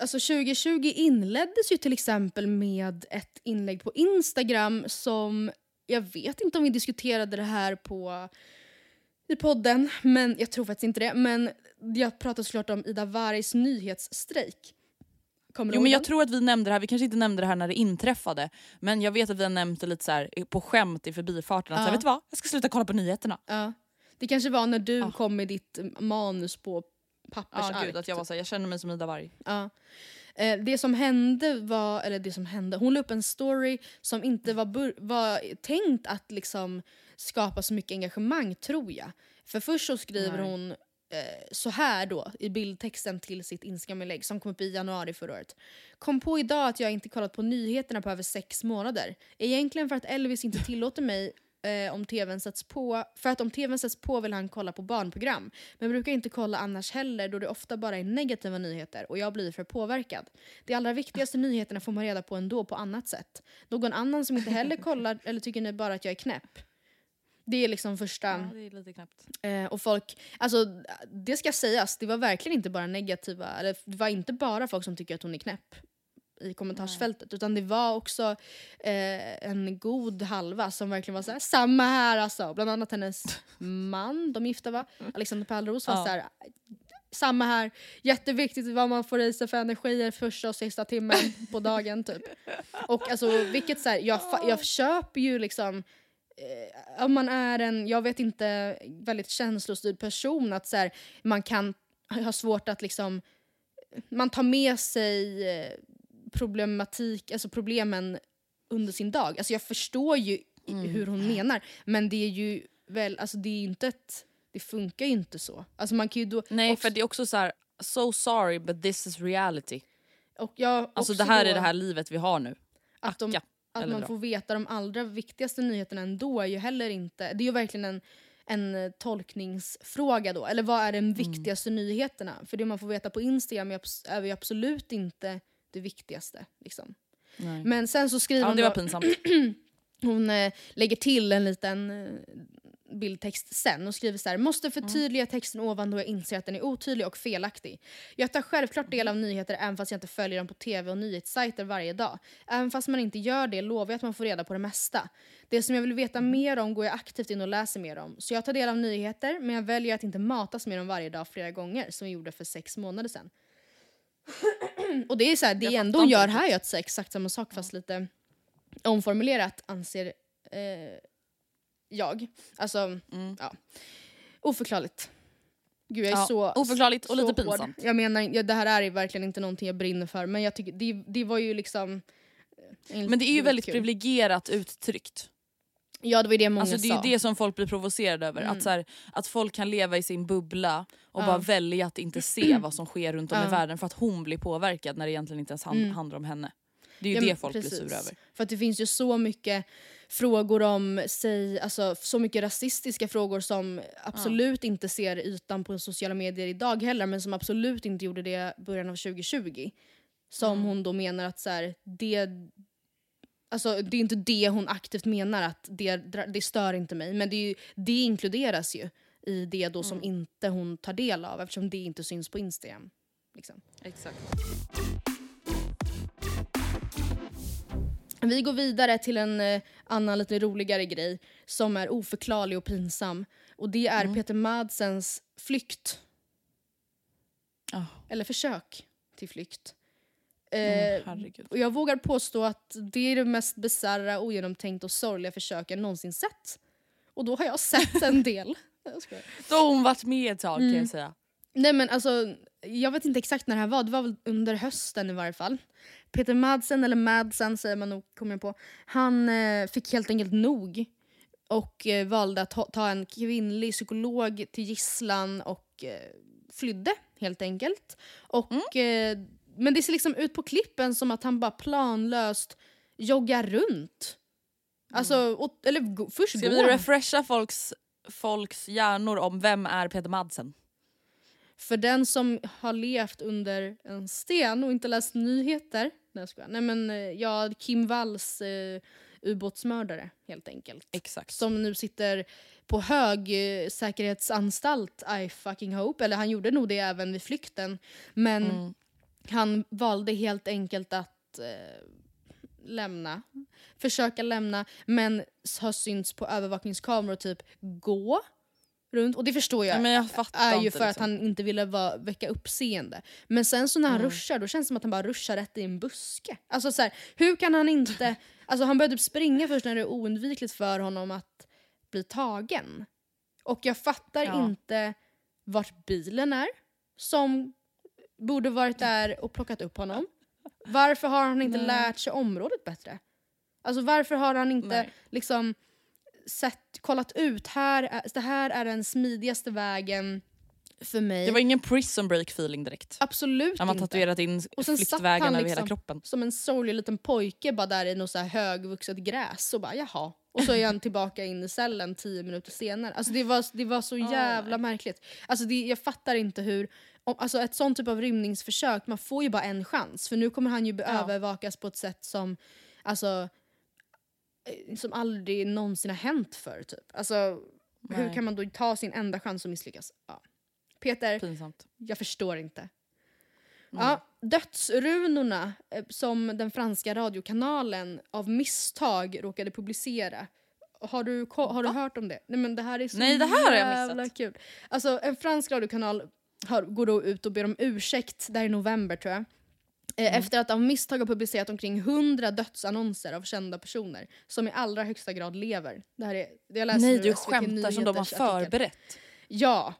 alltså 2020 inleddes ju till exempel med ett inlägg på Instagram som, jag vet inte om vi diskuterade det här på i podden, men jag tror faktiskt inte det. Men jag pratade såklart om Ida Wargs nyhetsstrejk. Kommer Jo men jag tror att vi nämnde det här, vi kanske inte nämnde det här när det inträffade. Men jag vet att vi har nämnt det lite så här på skämt i förbifarten. Att så här, Ja. vet du vad? Jag ska sluta kolla på nyheterna. Ja. Det kanske var när du Ja. kom med ditt manus på Ja pappersark. gud att jag var så här, jag känner mig som Ida Warg. Ja. Eh, det som hände var, eller det som hände, hon la upp en story som inte var, var tänkt att liksom skapa så mycket engagemang tror jag. För först så skriver Nej. hon eh, så här då i bildtexten till sitt Instagram-inlägg som kom upp i januari förra året. Kom på idag att jag inte kollat på nyheterna på över sex månader. Egentligen för att Elvis inte tillåter mig eh, om tvn sätts på. För att om tvn sätts på vill han kolla på barnprogram. Men brukar inte kolla annars heller då det ofta bara är negativa nyheter och jag blir för påverkad. De allra viktigaste nyheterna får man reda på ändå på annat sätt. Någon annan som inte heller kollar eller tycker ni bara att jag är knäpp? Det är liksom första... Ja, det är lite knappt. Eh, och folk, alltså det ska sägas, det var verkligen inte bara negativa, eller det var inte bara folk som tycker att hon är knäpp i kommentarsfältet utan det var också eh, en god halva som verkligen var såhär, samma här alltså. Bland annat hennes man, de gifta va? Alexander Pärleros var Ja. såhär, samma här, jätteviktigt vad man får i sig för energier första och sista timmen på dagen typ. Och alltså vilket såhär, jag, jag köper ju liksom eh, om man är en, jag vet inte, väldigt känslostyrd person att så här, man kan ha svårt att liksom, man tar med sig eh, problematik, alltså problemen under sin dag. Alltså jag förstår ju Mm. hur hon menar men det är ju väl, alltså det är inte ett, det funkar ju inte så. Alltså man kan ju då Nej för det är också så här, so sorry but this is reality. Och jag Alltså det här då, är det här livet vi har nu. att, de, Acka, att man dra. får veta de allra viktigaste nyheterna ändå är ju heller inte... Det är ju verkligen en, en eh, tolkningsfråga då. Eller vad är Mm. de viktigaste nyheterna? För det man får veta på Instagram är ju absolut inte det viktigaste. Liksom. Nej. Men sen så skriver Ja, hon det var då, pinsamt. hon eh, lägger till en liten eh, bildtext sen och skriver så här. Måste förtydliga texten ovan då jag inser att den är otydlig och felaktig. Jag tar självklart del av nyheter även fast jag inte följer dem på tv och nyhetssajter varje dag. Även fast man inte gör det lovar jag att man får reda på det mesta. Det som jag vill veta Mm. mer om går jag aktivt in och läser mer om. Så jag tar del av nyheter men jag väljer att inte matas med dem varje dag flera gånger som jag gjorde för sex månader sedan. och det är så här, det ändå hon gör här är att säga exakt samma sak fast lite omformulerat anser eh, jag. Alltså, Mm. ja. Oförklarligt. Gud jag är Ja, så oförklarligt och så lite hård. pinsamt. Jag menar, ja, det här är verkligen inte någonting jag brinner för men jag tycker det, det var ju liksom... eh, Men det är ju väldigt kul. privilegierat uttryckt. Ja det var ju det många Alltså det är sa. ju det som folk blir provocerade över. Mm. Att, så här, att folk kan leva i sin bubbla och Ja. bara välja att inte se vad som sker runt om Ja. i världen för att hon blir påverkad när det egentligen inte ens han, Mm. handlar om henne. Det är ju Ja, det folk blir precis. sura över. För att det finns ju så mycket frågor om sig, alltså så mycket rasistiska frågor som absolut inte ser ytan på sociala medier idag heller men som absolut inte gjorde det i början av 2020. Som Mm. hon då menar att så här, det Alltså det är inte det hon aktivt menar att det, det stör inte mig men det, ju, det inkluderas ju i det då Mm. som inte hon tar del av eftersom det inte syns på Instagram. Liksom. Exakt. Vi går vidare till en eh, annan lite roligare grej som är oförklarlig och pinsam. Och det är Mm. Peter Madsens flykt. Oh, Eller försök till flykt. Mm, Eh, och jag vågar påstå att det är det mest bisarra, ogenomtänkta och sorgliga försök jag någonsin sett. Och då har jag sett en del. Då har hon varit med ett tag kan Mm. jag säga. Nej men alltså, jag vet inte exakt när det här var, det var väl under hösten i varje fall. Peter Madsen, eller Madsen säger man nog, kommer jag på. Han eh, fick helt enkelt nog och eh, valde att ta, en kvinnlig psykolog till gisslan och eh, flydde helt enkelt. Och, eh, men det ser liksom ut på klippen som att han bara planlöst joggar runt. Alltså, och, eller go, först Ska vi refresha folks, folks hjärnor om vem är Peter Madsen? För den som har levt under en sten och inte läst nyheter. Nej, jag. Nej men eh, ja, Kim Walls eh, ubåtsmördare helt enkelt. Exakt. Som nu sitter på hög eh, säkerhetsanstalt, I fucking hope. Eller han gjorde nog det även vid flykten. Men Mm. Han valde helt enkelt att eh, lämna. Försöka lämna, men har synts på övervakningskameror typ gå runt. Och det förstår jag Ja, men jag fattar är ju för att liksom. han inte ville vara, väcka uppseende. Men sen så när han Mm. ruschar, då känns det som att han bara ruschar rätt i en buske. Alltså så här, hur kan han inte... Alltså han började typ springa först när det är oundvikligt för honom att bli tagen. Och jag fattar Ja. inte vart bilen är, som borde varit där och plockat upp honom. Varför har han inte Nej. lärt sig området bättre? Alltså varför har han inte Nej. liksom sett, kollat ut, här, är- det här är den smidigaste vägen för mig. Det var ingen prison break feeling direkt. Absolut Han har inte. tatuerat in Och sen satt flyktvägen över liksom- hela kroppen. Som en sorglig liten pojke bara där i något så här högvuxet gräs och bara jaha. Och så är han tillbaka in i cellen tio minuter senare. Alltså det var, det var så jävla märkligt. Alltså det, jag fattar inte hur, om, alltså ett sånt typ av rymningsförsök, man får ju bara en chans. För nu kommer han ju Ja. övervakas på ett sätt som, alltså, eh, som aldrig någonsin har hänt för typ. Alltså hur kan man då ta sin enda chans och misslyckas? Ja. Peter, Pinsamt. jag förstår inte. Mm. Ja, dödsrunorna eh, som den franska radiokanalen av misstag råkade publicera. Har du, har du hört om det? Nej men det här är så Nej, det här har jag jävla missat. kul. Alltså en fransk radiokanal har, går då ut och ber om ursäkt, där i november tror jag. Eh, Mm. Efter att av misstag ha publicerat omkring 100 dödsannonser av kända personer som i allra högsta grad lever. Det här är, jag läser Nej du skämtar som de har Nyheters artikel. förberett. Ja.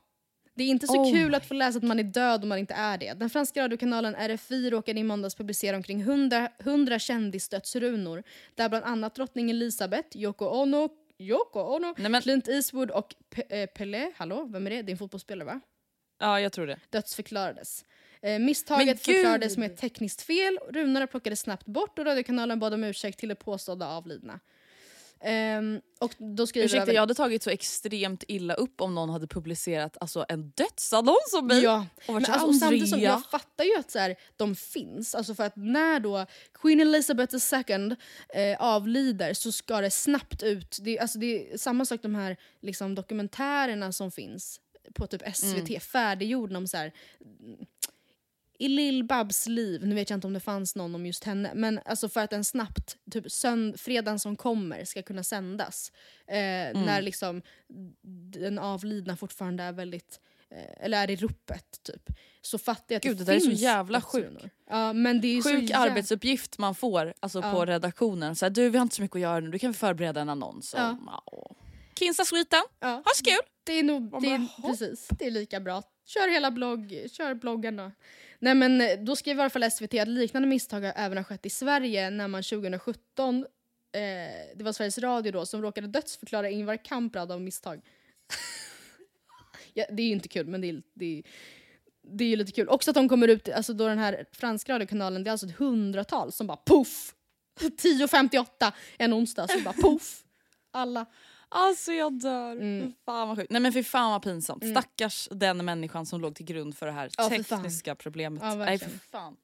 Det är inte så Oh kul att få läsa att man är död om man inte är det. Den franska radiokanalen RFI råkade i måndags publicera omkring 100, 100 kändisdödsrunor där bland annat drottning Elizabeth, Yoko Ono, Yoko ono Nej, Clint Eastwood och Pe- eh, Pelé, hallå, vem är det? Det är en fotbollsspelare va? Ja jag tror det. Dödsförklarades. Eh, misstaget förklarades med ett tekniskt fel, runarna plockades snabbt bort och radiokanalen bad om ursäkt till de påstådda avlidna. Ehm, och då skriver Ursäkta även- jag hade tagit så extremt illa upp om någon hade publicerat alltså, en dödsannons om mig. Ja, Och men så, alltså, samtidigt som jag fattar ju att så här, de finns. Alltså för att när då Queen Elizabeth II eh, avlider så ska det snabbt ut. Det, alltså det är samma sak de här liksom, dokumentärerna som finns på typ SVT, Mm. färdiggjorda om så här, i Lill-Babs liv, nu vet jag inte om det fanns någon om just henne, men alltså för att den snabbt, typ sönd- fredagen som kommer, ska kunna sändas. Eh, Mm. När liksom den avlidna fortfarande är väldigt, eh, eller är i ropet typ. Så fattar jag att Gud, det, det där är så jävla dödsrunor. Ja, men det är ju så Sjuk jä- arbetsuppgift man får alltså, Ja. på redaktionen. Så här, du vi har inte så mycket att göra nu, du kan förbereda en annons. Ja. Ja. Kinsa skiten, Ja. ha så kul! Det är nog, det är, precis, det är lika bra. Kör hela blogg, kör bloggen då. Nej men eh, då skrev i alla fall SVT att liknande misstag har även har skett i Sverige när man 2017, eh, det var Sveriges Radio då, som råkade dödsförklara Ingvar Kamprad av misstag. ja, det är ju inte kul men det är, det är, det är ju lite kul. Också att de kommer ut, alltså då den här franska radiokanalen, det är alltså ett hundratal som bara poff! 10.58 en onsdag så bara poff! Alla. Alltså jag dör. Mm. Fan vad sjukt. Nej men fy fan vad pinsamt. Stackars den människan som låg till grund för det här Ja, tekniska problemet. Ja, Nej för fan.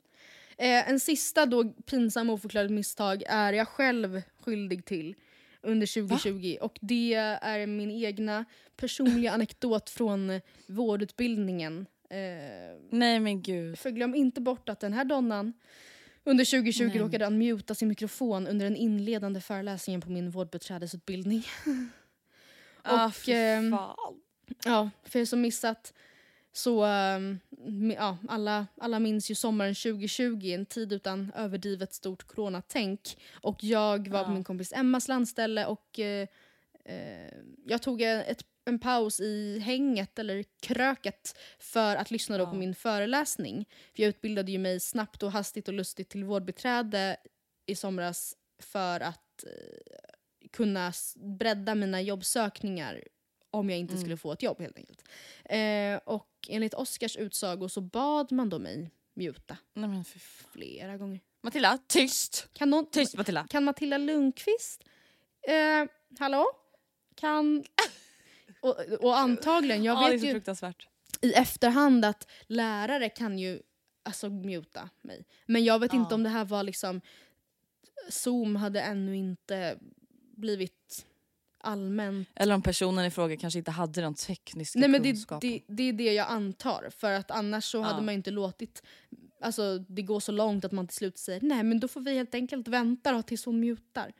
Eh, en sista då pinsam oförklarligt misstag är jag själv skyldig till under 2020 och det är min egna personliga anekdot från vårdutbildningen. Eh, Nej men gud. för glöm inte bort att den här donnan under 2020 Nej. råkade unmuta sin mikrofon under den inledande föreläsningen på min vårdbiträdesutbildning. ah, Och, fy ehm, fan. Ja, för er som missat så um, ja, alla, alla minns ju sommaren 2020, en tid utan överdrivet stort coronatänk. Och jag var på Ja. min kompis Emmas landställe och eh, eh, jag tog en, ett, en paus i hänget eller kröket för att lyssna då Ja. på min föreläsning. För jag utbildade ju mig snabbt och hastigt och lustigt till vårdbiträde i somras för att eh, kunna bredda mina jobbsökningar om jag inte Mm. skulle få ett jobb helt enkelt. Eh, och enligt Oscars utsago så bad man då mig muta Nej men fan. flera gånger. Matilda, tyst! Kan, någon, Tyst Matilda. kan Matilda Lundqvist, eh, hallå? Kan... och, och antagligen, jag Ja, vet ju i efterhand att lärare kan ju alltså muta mig. Men jag vet Ja. inte om det här var liksom Zoom hade ännu inte blivit allmänt Eller om personen i fråga kanske inte hade den tekniska Nej men det, kunskapen. det, det är det jag antar. För att annars så Ja. hade man inte låtit alltså, det gå så långt att man till slut säger nej men då får vi helt enkelt vänta då tills hon mutar.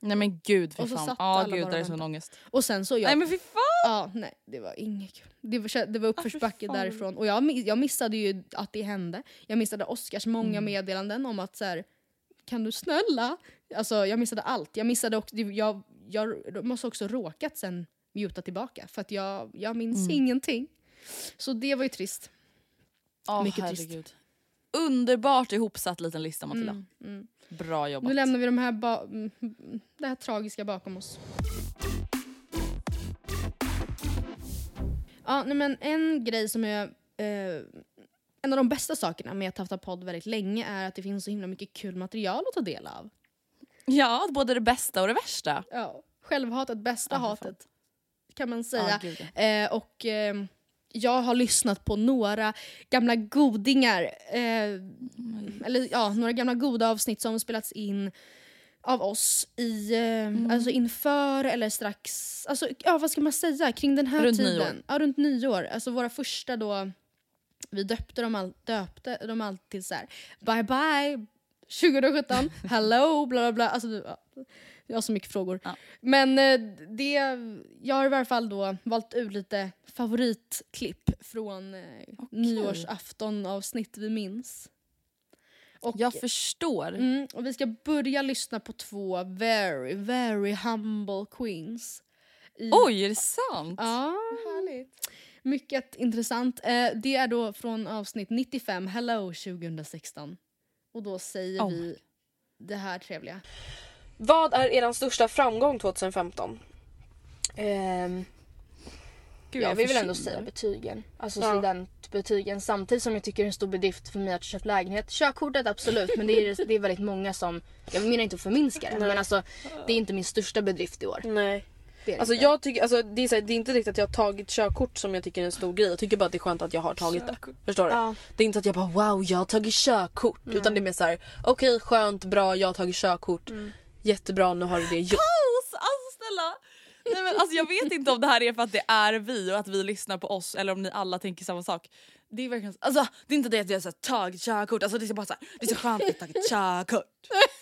Nej men gud fy Och så fan. satt alla gud det är sån ångest. Och sen så jag, Nej men fy fan! ja, nej det var inget kul. Det var, det var uppförsbacke fan. därifrån. Och jag, jag missade ju att det hände. Jag missade Oscars många Mm. meddelanden om att så här, kan du snälla? Alltså jag missade allt. Jag missade också, jag, jag måste också råkat sen muta tillbaka för att jag, jag minns Mm. ingenting. Så det var ju trist. Åh, Mycket trist. herregud. Underbart ihopsatt liten lista Matilda. Mm, mm. Bra jobbat. Nu lämnar vi de här mm, det här tragiska bakom oss. Ja, nej, men en grej som är eh, en av de bästa sakerna med att ha haft podd väldigt länge är att det finns så himla mycket kul material att ta del av. Ja, både det bästa och det värsta. Ja. Självhatet, bästa Ja, fan. hatet kan man Ja, säga. gud, ja. Eh, och eh, jag har lyssnat på några gamla godingar, eh, eller ja, några gamla goda avsnitt som spelats in av oss i, eh, Mm. alltså inför eller strax, alltså ja vad ska man säga, kring den här Runt tiden. nyår. Ja, runt nyår. Alltså våra första då, vi döpte dem, all, döpte dem alltid så här: bye bye 2017, hello, bla bla bla. Alltså, ja, jag har så mycket frågor. Ja. Men eh, det, jag har i varje fall då valt ut lite favoritklipp från eh, nyårsafton avsnitt vi minns. Och, Jag förstår. mm, och vi ska börja lyssna på två very, very humble queens. I, Oj, är det sant? Ja, härligt. Mycket intressant. Eh, det är då från avsnitt 95, Hello 2016. Och då säger Oh vi det här trevliga. Vad är er största framgång 2015? Ehm, Gud, jag är vill väl ändå säga betygen. Alltså Ja. studentbetygen. Samtidigt som jag tycker det är en stor bedrift för mig att köpa lägenhet. Körkortet absolut men det är, det är väldigt många som, jag menar inte att förminska det men alltså det är inte min största bedrift i år. Nej. Det Alltså inte. jag tycker, alltså det är, så här, det är inte riktigt att jag har tagit körkort som jag tycker är en stor grej. Jag tycker bara att det är skönt att jag har tagit det. Förstår du? Ja. Det är inte att jag bara wow jag har tagit körkort. Utan det är mer såhär okej skönt, bra, jag har tagit körkort. Jättebra, nu har du det gjort. Paus! Alltså snälla! Nej, men, alltså, jag vet inte om det här är för att det är vi och att vi lyssnar på oss eller om ni alla tänker samma sak. Det är verkligen alltså, det är inte det att jag har tagit körkort, alltså, det är bara så här, det är så skönt att jag tagit körkort.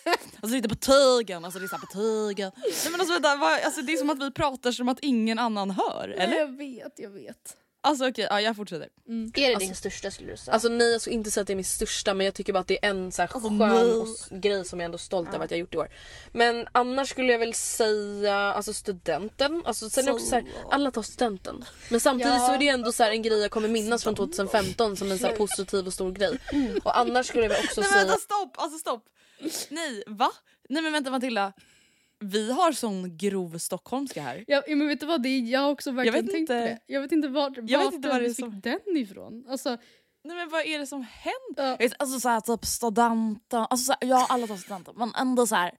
Alltså det är inte betygen, alltså det är så här, betygen. Nej, men alltså, vänta, vad, alltså, det är som att vi pratar som att ingen annan hör, eller? Jag vet, jag vet. Alltså okej, ja, jag fortsätter. Är det din största skulle du säga? Alltså nej jag skulle inte säga att det är min största men jag tycker bara att det är en så här skön nej. och s- grej som jag ändå är stolt över att jag gjort i år. Men annars skulle jag väl säga alltså studenten. Alltså, sen är det också så här, alla tar studenten. Men samtidigt så är det ändå så här en grej jag kommer minnas från 2015 som en så här positiv och stor grej. Och annars skulle jag väl också Nej men säga... vänta stopp, alltså stopp. Nej va? Nej men vänta Matilda. Vi har sån grov stockholmska här. Ja, men vet du vad, det är, jag har också verkligen vet tänkt på inte. det. Jag vet inte vart, vet vart inte vad det du fick som- den ifrån. Alltså, Nej men vad är det som händer? Ja. Jag vet, Alltså såhär typ studenten, alltså såhär, ja alla tar studenten men ändå så här.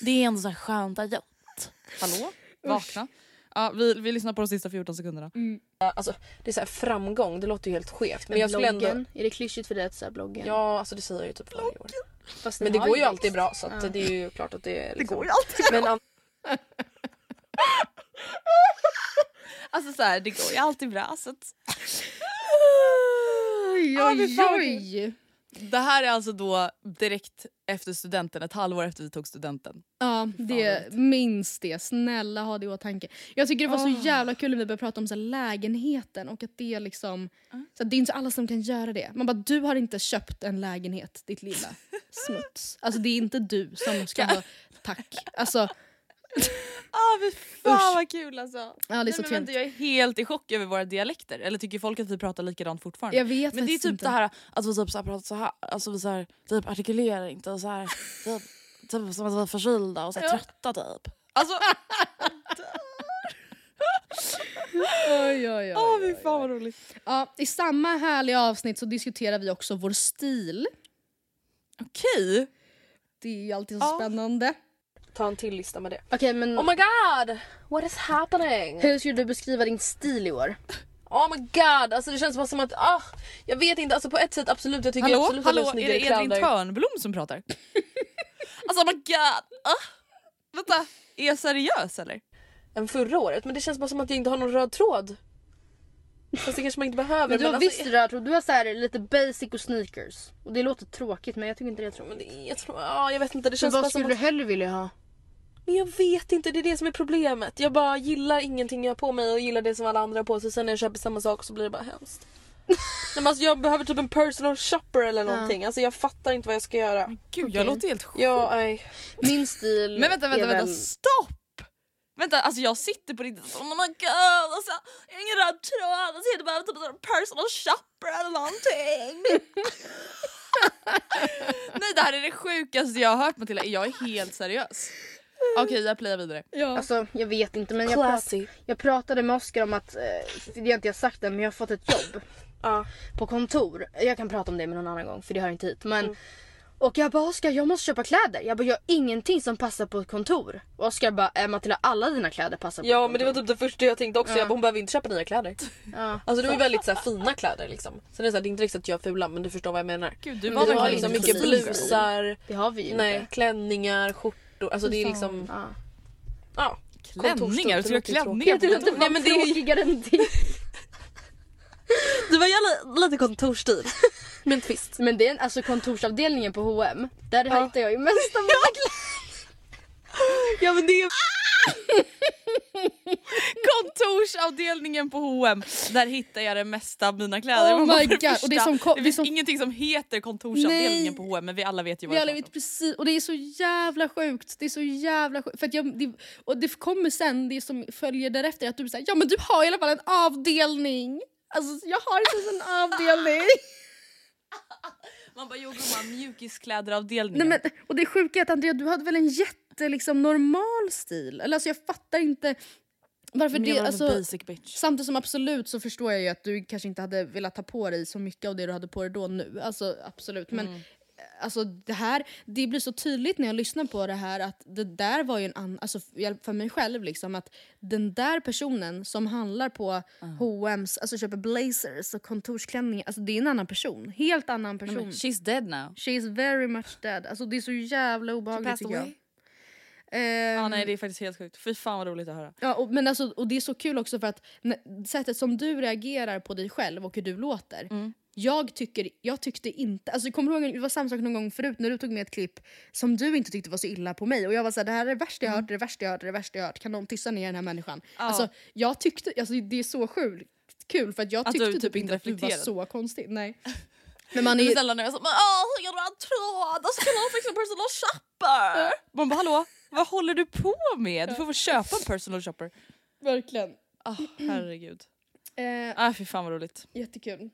det är ändå så här skönt gjort. Hallå? Vakna. Ja, vi, vi lyssnar på de sista 14 sekunderna. Alltså, det är så här framgång, det låter ju helt skevt. Men jag skulle ändå... bloggen, är det klyschigt för dig att säga bloggen? Ja alltså det säger jag ju typ varje år. Fast Men det går ju alltid bra så att det är ju klart att det är liksom... går ju alltid Men an- Alltså så här, det går ju alltid bra så att... oj, Ja, men oj, oj. Det här är alltså då direkt efter studenten, ett halvår efter vi tog studenten. Ja, det, minns det. Snälla ha det i åtanke. Jag tycker det var så jävla kul när vi började prata om så här, lägenheten och att det är liksom... Så att det är inte alla som kan göra det. Man bara, du har inte köpt en lägenhet, ditt lilla smuts. Alltså det är inte du som ska ha tack. Alltså, Ah, fy fan Usch. vad kul alltså. ja, det är Nej, så men vänta, jag är helt i chock över våra dialekter. Eller tycker folk att vi pratar likadant fortfarande? Jag vet men det är typ inte. det här att vi typ så här pratar så här, alltså vi så här, typ artikulerar inte och så här, typ, typ som att vi är förkylda och så här, trötta typ. Alltså, Oj, oj, oj, åh fy fan vad roligt. Ja, I samma härliga avsnitt så diskuterar vi också vår stil. Okej. Det är ju alltid så Ja. spännande. Ta en till lista med det. Okej men Oh my god! What is happening? hur skulle du beskriva din stil i år? Oh my god! Alltså det känns bara som att, ah, jag vet inte, alltså på ett sätt absolut, jag tycker Hallå, absolut att hallå har är det Edvin. Törnblom som pratar? alltså oh my god. Ah. Vänta, är jag seriös eller? än förra året men det känns bara som att jag inte har någon röd tråd. Fast det kanske man inte behöver. Men du har alltså, visst röd tråd, du har så här lite basic och sneakers. Och det låter tråkigt men jag tycker inte det är tråkigt. Men det är, jag, tror, ja, jag vet inte, det Men känns bara vad som skulle att... du hellre vilja ha? Men jag vet inte, det är det som är problemet. Jag bara gillar ingenting jag har på mig och gillar det som alla andra har på sig. Sen när jag köper samma sak så blir det bara hemskt. Nej, men alltså, jag behöver typ en personal shopper eller någonting. Alltså jag fattar inte vad jag ska göra. Gud jag låter helt sjuk. Ja, nej. Min stil Men vänta, vänta, vänta, väl... stopp! Vänta, alltså jag sitter på riktigt oh my god, alltså, jag har ingen röd tråd, alltså, jag behöver typ en personal shopper eller någonting. Nej det här är det sjukaste jag har hört Matilda, jag är helt seriös. Okej jag playar vidare. Ja. Alltså jag vet inte men jag, prat, jag pratade med Oskar om att, eh, det har inte jag sagt än men jag har fått ett jobb Ja. på kontor. Jag kan prata om det med någon annan gång för det hör inte hit. Men, Mm. Och jag bara Oskar jag måste köpa kläder. Jag bara jag har ingenting som passar på ett kontor. Och Oskar bara äh, Matilda alla dina kläder passar på Ja ett men det var typ det första jag tänkte också. Ja. Jag bara, hon behöver inte köpa nya kläder. Ja. Alltså det var väldigt så här, fina kläder liksom. Sen är det, så här, det är inte riktigt att jag är fula men du förstår vad jag menar. Gud du det var har liksom mycket blusar, Det har vi ju nej, inte. klänningar, skjortor. Alltså det är liksom... Ja. Ja. Klänningar, du ska ha klänningar Det på låter Nej, men det är tråkigare än det. Det var jävla, lite kontorsstil. Med en twist. Men det är alltså kontorsavdelningen på H&M Där Ja. hittar jag ju mest av mina kläder. Ja men det är... Kontorsavdelningen på H&M där hittar jag det mesta av mina kläder. Oh my för det God, och det är som det finns som- ingenting som heter kontorsavdelningen Nej. på H&M men vi alla vet ju vad Vi alla vet precis, och det är så jävla sjukt. Det är så jävla sjukt. För jag, det, och det kommer sen, det som följer därefter, att du säger ja men du har i alla fall en avdelning. Alltså jag har inte ens en avdelning. Man bara jo gumman, mjukiskläderavdelningen. Nej, men, och det sjuka är att Andrea, du hade väl en jätte liksom, normal stil? Eller alltså jag fattar inte. Varför det? Alltså. Samtidigt som absolut så förstår jag ju att du kanske inte hade velat ta på dig så mycket av det du hade på dig då nu. Alltså absolut. Men Mm. eh, alltså det här, det blir så tydligt när jag lyssnar på det här att det där var ju en annan, alltså för mig själv liksom att den där personen som handlar på H&M's, alltså köper blazers och kontorsklänningar, alltså det är en annan person. Helt annan person. men She's dead now. She is very much dead. Alltså det är så jävla obehagligt tycker jag. Ehm, Ja, nej det är faktiskt helt sjukt. Fy fan vad roligt att höra. Ja, och, men alltså, och det är så kul också för att sättet som du reagerar på dig själv och hur du låter. Mm. Jag, tycker, jag tyckte inte, alltså kommer du ihåg, det var samma sak någon gång förut när du tog med ett klipp som du inte tyckte var så illa på mig och jag var såhär det här är det värsta jag hört, det är det värsta jag hört, det är det värsta jag hört, kan någon tysta ner den här människan? Mm. Ja. Alltså jag tyckte, alltså, det är så sjukt kul för att jag Att tyckte du typ, typ inte att du var så konstig. Nej. Men man är ju, snälla nu jag men åh gör du en tråd? Och så kan någon fixa personal shopper. Man bara hallå, vad håller du på med? Du får väl köpa en personal shopper. verkligen. Oh, herregud. Eh, Ah, fy fan vad roligt. jättekul.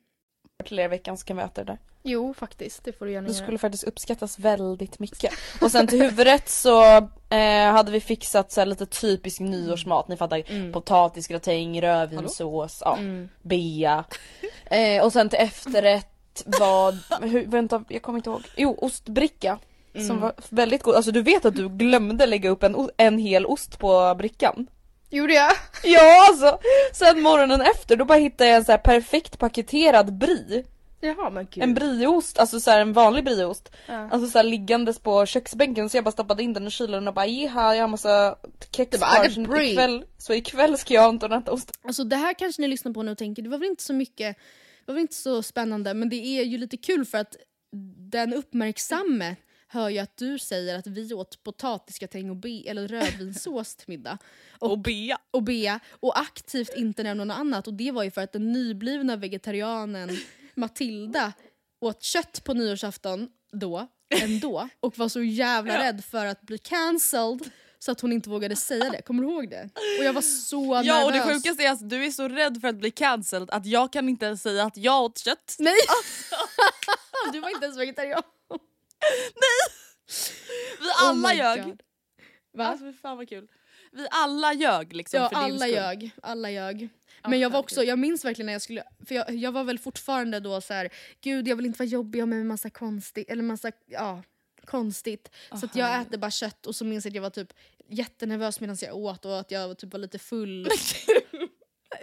till er veckan så kan vi äta det där. Jo, faktiskt. Det får du gärna Det göra. skulle faktiskt uppskattas väldigt mycket. Och sen till huvudrätt så eh, hade vi fixat så här lite typisk nyårsmat. Ni fattar Mm. potatisgratäng, rödvinssås, ja, Mm. bea. Eh, och sen till efterrätt var, hur, vänta jag kommer inte ihåg. Jo ostbricka. Som Mm. var väldigt god. Alltså du vet att du glömde lägga upp en, en hel ost på brickan. Gjorde jag? Ja alltså! Sen morgonen efter då bara hittade jag en så här perfekt paketerad brie. Jaha men gud. En brieost, alltså så här en vanlig brieost. Ja. Alltså så här liggandes på köksbänken så jag bara stoppade in den i kylen och bara jiha jag har massa kex kvar got så brie." ikväll, så ikväll ska jag inte äta ost. Alltså det här kanske ni lyssnar på nu och tänker, det var väl inte så mycket, det var väl inte så spännande men det är ju lite kul för att den uppmärksamme hör ju att du säger att vi åt potatisgratäng och be, eller rödvinssås till middag. Och, Och bea. och bea och aktivt inte nämna något annat och det var ju för att den nyblivna vegetarianen Matilda åt kött på nyårsafton då, ändå och var så jävla rädd för att bli cancelled så att hon inte vågade säga det. Kommer du ihåg det? Och jag var så nervös. Ja och det sjukaste är att du är så rädd för att bli cancelled att jag kan inte ens säga att jag åt kött. Nej! du var inte ens vegetarian. Vi Oh alla my ljög. God. Va? Alltså fan vad kul. Vi alla ljög liksom ja, för din alla skull. ljög. Alla ljög. Ja, Men jag var också, jag minns verkligen när jag skulle, för jag, jag var väl fortfarande då så här, gud jag vill inte vara jobbig med massa konstigt, eller massa, ja, konstigt. så att jag äter bara kött och så minns jag att jag var typ jättenervös medan jag åt och att jag typ var lite full.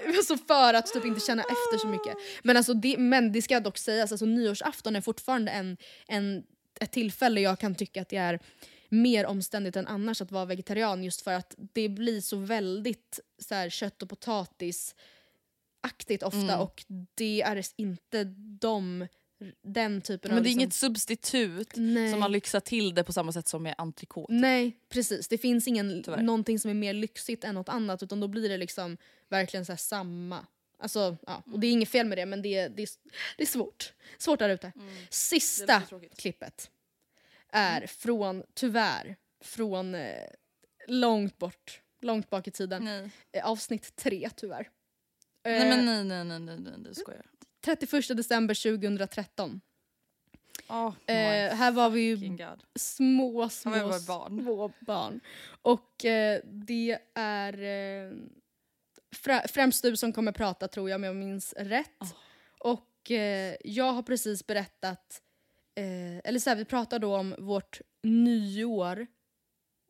Alltså för att typ inte känna efter så mycket. Men, alltså det, men det ska dock sägas, alltså nyårsafton är fortfarande en, en, ett tillfälle jag kan tycka att det är mer omständigt än annars att vara vegetarian just för att det blir så väldigt så här, kött och potatis aktigt ofta Mm. och det är inte de, den typen Men av... det är liksom- inget substitut Nej. som har lyxat till det på samma sätt som med entrecote. Nej, precis. Det finns ingen, Tyvärr. någonting som är mer lyxigt än något annat utan då blir det liksom verkligen så samma. Alltså, ja. Och det är inget fel med det men det är, det är, det är svårt. Svårt där ute. Mm. Sista klippet är från, tyvärr, från eh, långt bort. Långt bak i tiden. Eh, avsnitt tre tyvärr. nej Eh, men nej nej nej nej nej du skojar. 31 december 2013. Oh Eh, här var vi ju god. små, små, var barn. små barn. Och eh, det är eh, främst du som kommer prata tror jag om jag minns rätt. Och eh, jag har precis berättat, eh, eller så här, vi pratar då om vårt nyår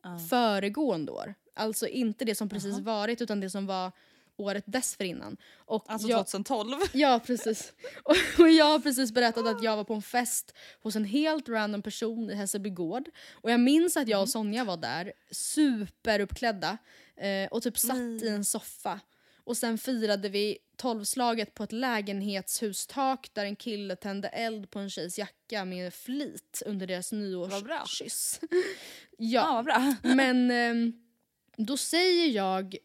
Ja. föregående år. Alltså inte det som precis varit utan det som var året dessförinnan. Och Alltså jag, 2012. Ja, precis. Och, och jag har precis berättat att jag var på en fest hos en helt random person i Hässelby gård. Och jag minns att jag och Sonja var där, superuppklädda eh, och typ satt i en soffa. Och sen firade vi tolvslaget på ett lägenhetshustak där en kille tände eld på en tjejs jacka med flit under deras nyårskyss. Ja ja, men ehm, då säger jag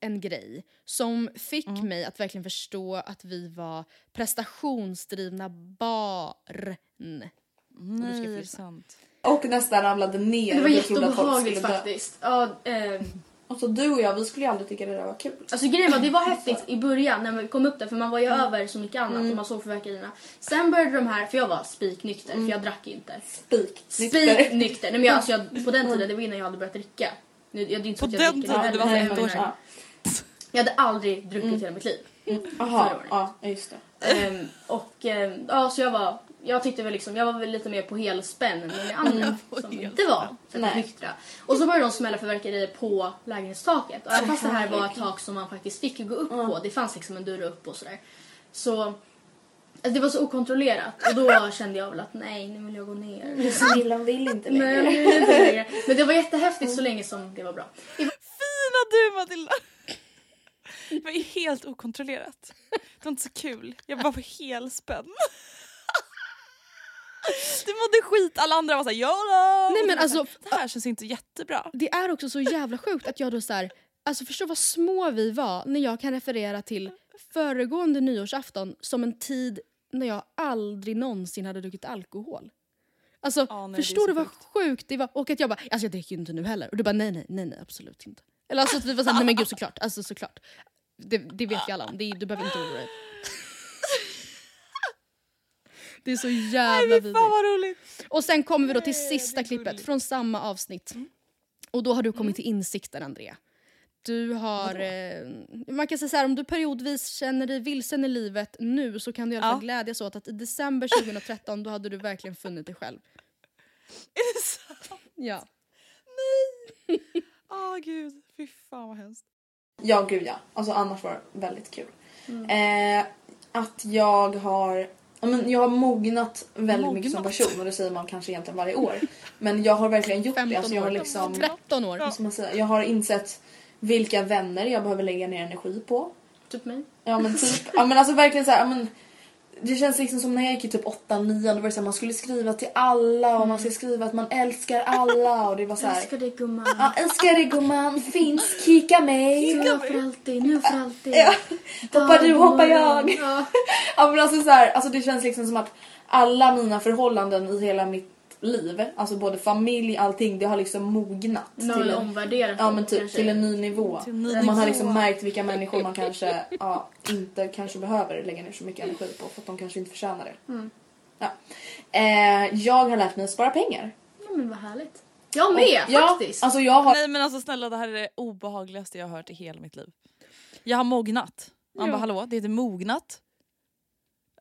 en grej som fick Mm. mig att verkligen förstå att vi var prestationsdrivna barn. Nej sant. Och nästan ramlade ner Det var och jätteobehagligt faktiskt. Ja, eh, Alltså du och jag vi skulle ju aldrig tycka det där var kul. Alltså grejen var, det var häftigt i början när vi kom upp där för man var ju över så mycket annat och man såg fyrverkerierna. Sen började de här, för jag var spiknykter för jag drack inte. Spik. Spiknykter. Nej men jag, alltså jag, på den tiden, det var innan jag hade börjat dricka. Nu- jag- Det är inte så På att jag den dricker nu tiden, det var ett jag år menar- Jag hade aldrig druckit hela mitt liv. Jaha, året. ja just det. Ehm, och ehm, ja, så jag var, jag tyckte väl liksom, jag var väl lite mer på helspänn än många andra som inte var så Nej. nyktra. Och så började de smälla fyrverkerier på lägenhetstaket. Och även fast det här var ett tak som man faktiskt fick gå upp på, det fanns liksom en dörr upp och sådär. Så alltså, det var så okontrollerat och då kände jag väl att nej, nu vill jag gå ner. Snillan vill inte Nej, jag vill inte längre. Men det var jättehäftigt så länge som det var bra. Fina du Matilda! Det var ju helt okontrollerat. Det var inte så kul. Jag var på helspänn. Du mådde skit, alla andra var såhär YOLO! Nej, men alltså- det här känns inte jättebra. Det är också så jävla sjukt att jag då så här, alltså förstå vad små vi var när jag kan referera till föregående nyårsafton som en tid när jag aldrig någonsin hade druckit alkohol. Alltså Ja, nej, förstår du vad sjukt. sjukt det var? Och att jag bara, alltså jag dricker ju inte nu heller. Och du bara nej nej nej nej absolut inte. Eller alltså att vi var såhär, nej men gud såklart, alltså såklart. Det, det vet ju alla om, det, du behöver inte oroa dig. Det är så jävla vidrigt. fan vad roligt. Och sen kommer vi då till sista klippet från samma avsnitt. Mm. Och då har du kommit till insikter Andrea. Du har, eh, man kan säga så här, om du periodvis känner dig vilsen i livet nu så kan du i alla fall Ja. glädjas åt att i december 2013 då hade du verkligen funnit dig själv. Är det sant? Ja. Åh gud, fy fan vad hemskt. Ja gud ja. Alltså annars var det väldigt kul. Eh, att jag har ja, men jag har mognat väldigt mycket som Mognat? person och det säger man kanske egentligen varje år. Men jag har verkligen gjort det. 15 Alltså, jag har liksom, 13 år. man säga, jag har insett vilka vänner jag behöver lägga ner energi på. Typ mig. Ja men typ, ja men alltså verkligen så här, ja, men det känns liksom som när jag gick i typ 8 9 då var det så här, man skulle skriva till alla och man skulle skriva att man älskar alla och det var så här. Älskar dig gumman. Ja, älskar dig gumman, finns, kika mig. Nu för alltid, nu för alltid. Ja. Hoppar du, hoppar jag. Ja. Ja men alltså så här, alltså det känns liksom som att alla mina förhållanden i hela mitt liv, alltså både familj, allting, det har liksom mognat. Har till omvärderat ja men typ kanske. till en ny nivå. Till en ny man har nivå. liksom märkt vilka människor man kanske ja, inte kanske behöver lägga ner så mycket energi på för att de kanske inte förtjänar det. Mm. Ja. Eh, jag har lärt mig att spara pengar. Ja, men vad härligt. Jag med ja, faktiskt. Alltså jag har... Nej men alltså snälla det här är det obehagligaste jag har hört i hela mitt liv. Jag har mognat. Man Ja. bara hallå, det heter mognat.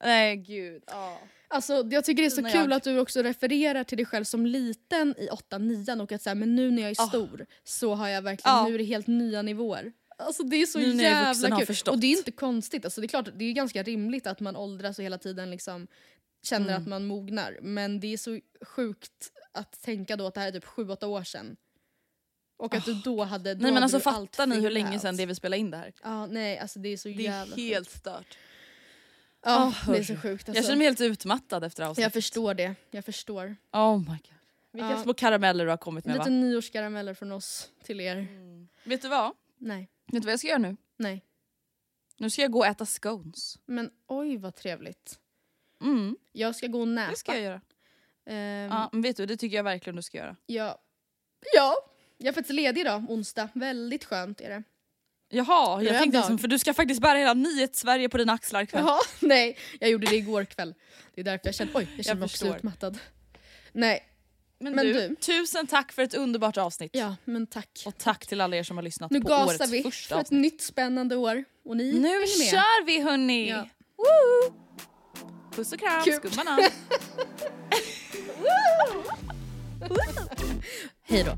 Nej gud. ja. Alltså, jag tycker det är så kul jag. att du också refererar till dig själv som liten i 8-9 och att så här, men nu när jag är Ah. stor så har jag verkligen, Ja. nu är det helt nya nivåer. Alltså det är så Nu är jävla kul. Och det är inte konstigt, alltså, det är klart det är ganska rimligt att man åldras och hela tiden liksom känner Mm. att man mognar. Men det är så sjukt att tänka då att det här är typ 7-8 år sedan. Och att du då hade... Då Nej men alltså fattar ni hur länge sedan det vi spelade in det här? Ja nej alltså det är så Det är jävla helt sjukt. stört. Ja Åh, det är så sjukt alltså. Jag känner mig helt utmattad efter avsnittet. Jag förstår det, jag förstår. Oh my god. Vilka Ja. små karameller du har kommit med Lite va? nyårskarameller från oss till er. Vet du vad? Nej, Vet du vad jag ska göra nu? nej. Nu ska jag gå och äta scones. Men oj vad trevligt. Mm, Jag ska gå och näpa. det ska jag göra. Ehm, Ja, men vet du, det tycker jag verkligen du ska göra. ja. ja, jag är faktiskt ledig idag, onsdag. Väldigt skönt är det. Jaha, jag tänkte liksom, för du ska faktiskt bära hela nyhets-Sverige på dina axlar ikväll. Jaha, nej. Jag gjorde det igår kväll. Det är därför jag känner, oj, jag känner mig också utmattad. Nej, Men, Men du, du- tusen tack för ett underbart avsnitt. ja men tack. Och tack till alla er som har lyssnat Nu på gasar årets vi första för ett avsnitt. nytt spännande år. Och ni Nu kör vi hörni! Ja. Woo! Puss och kram, Kul. Hej då.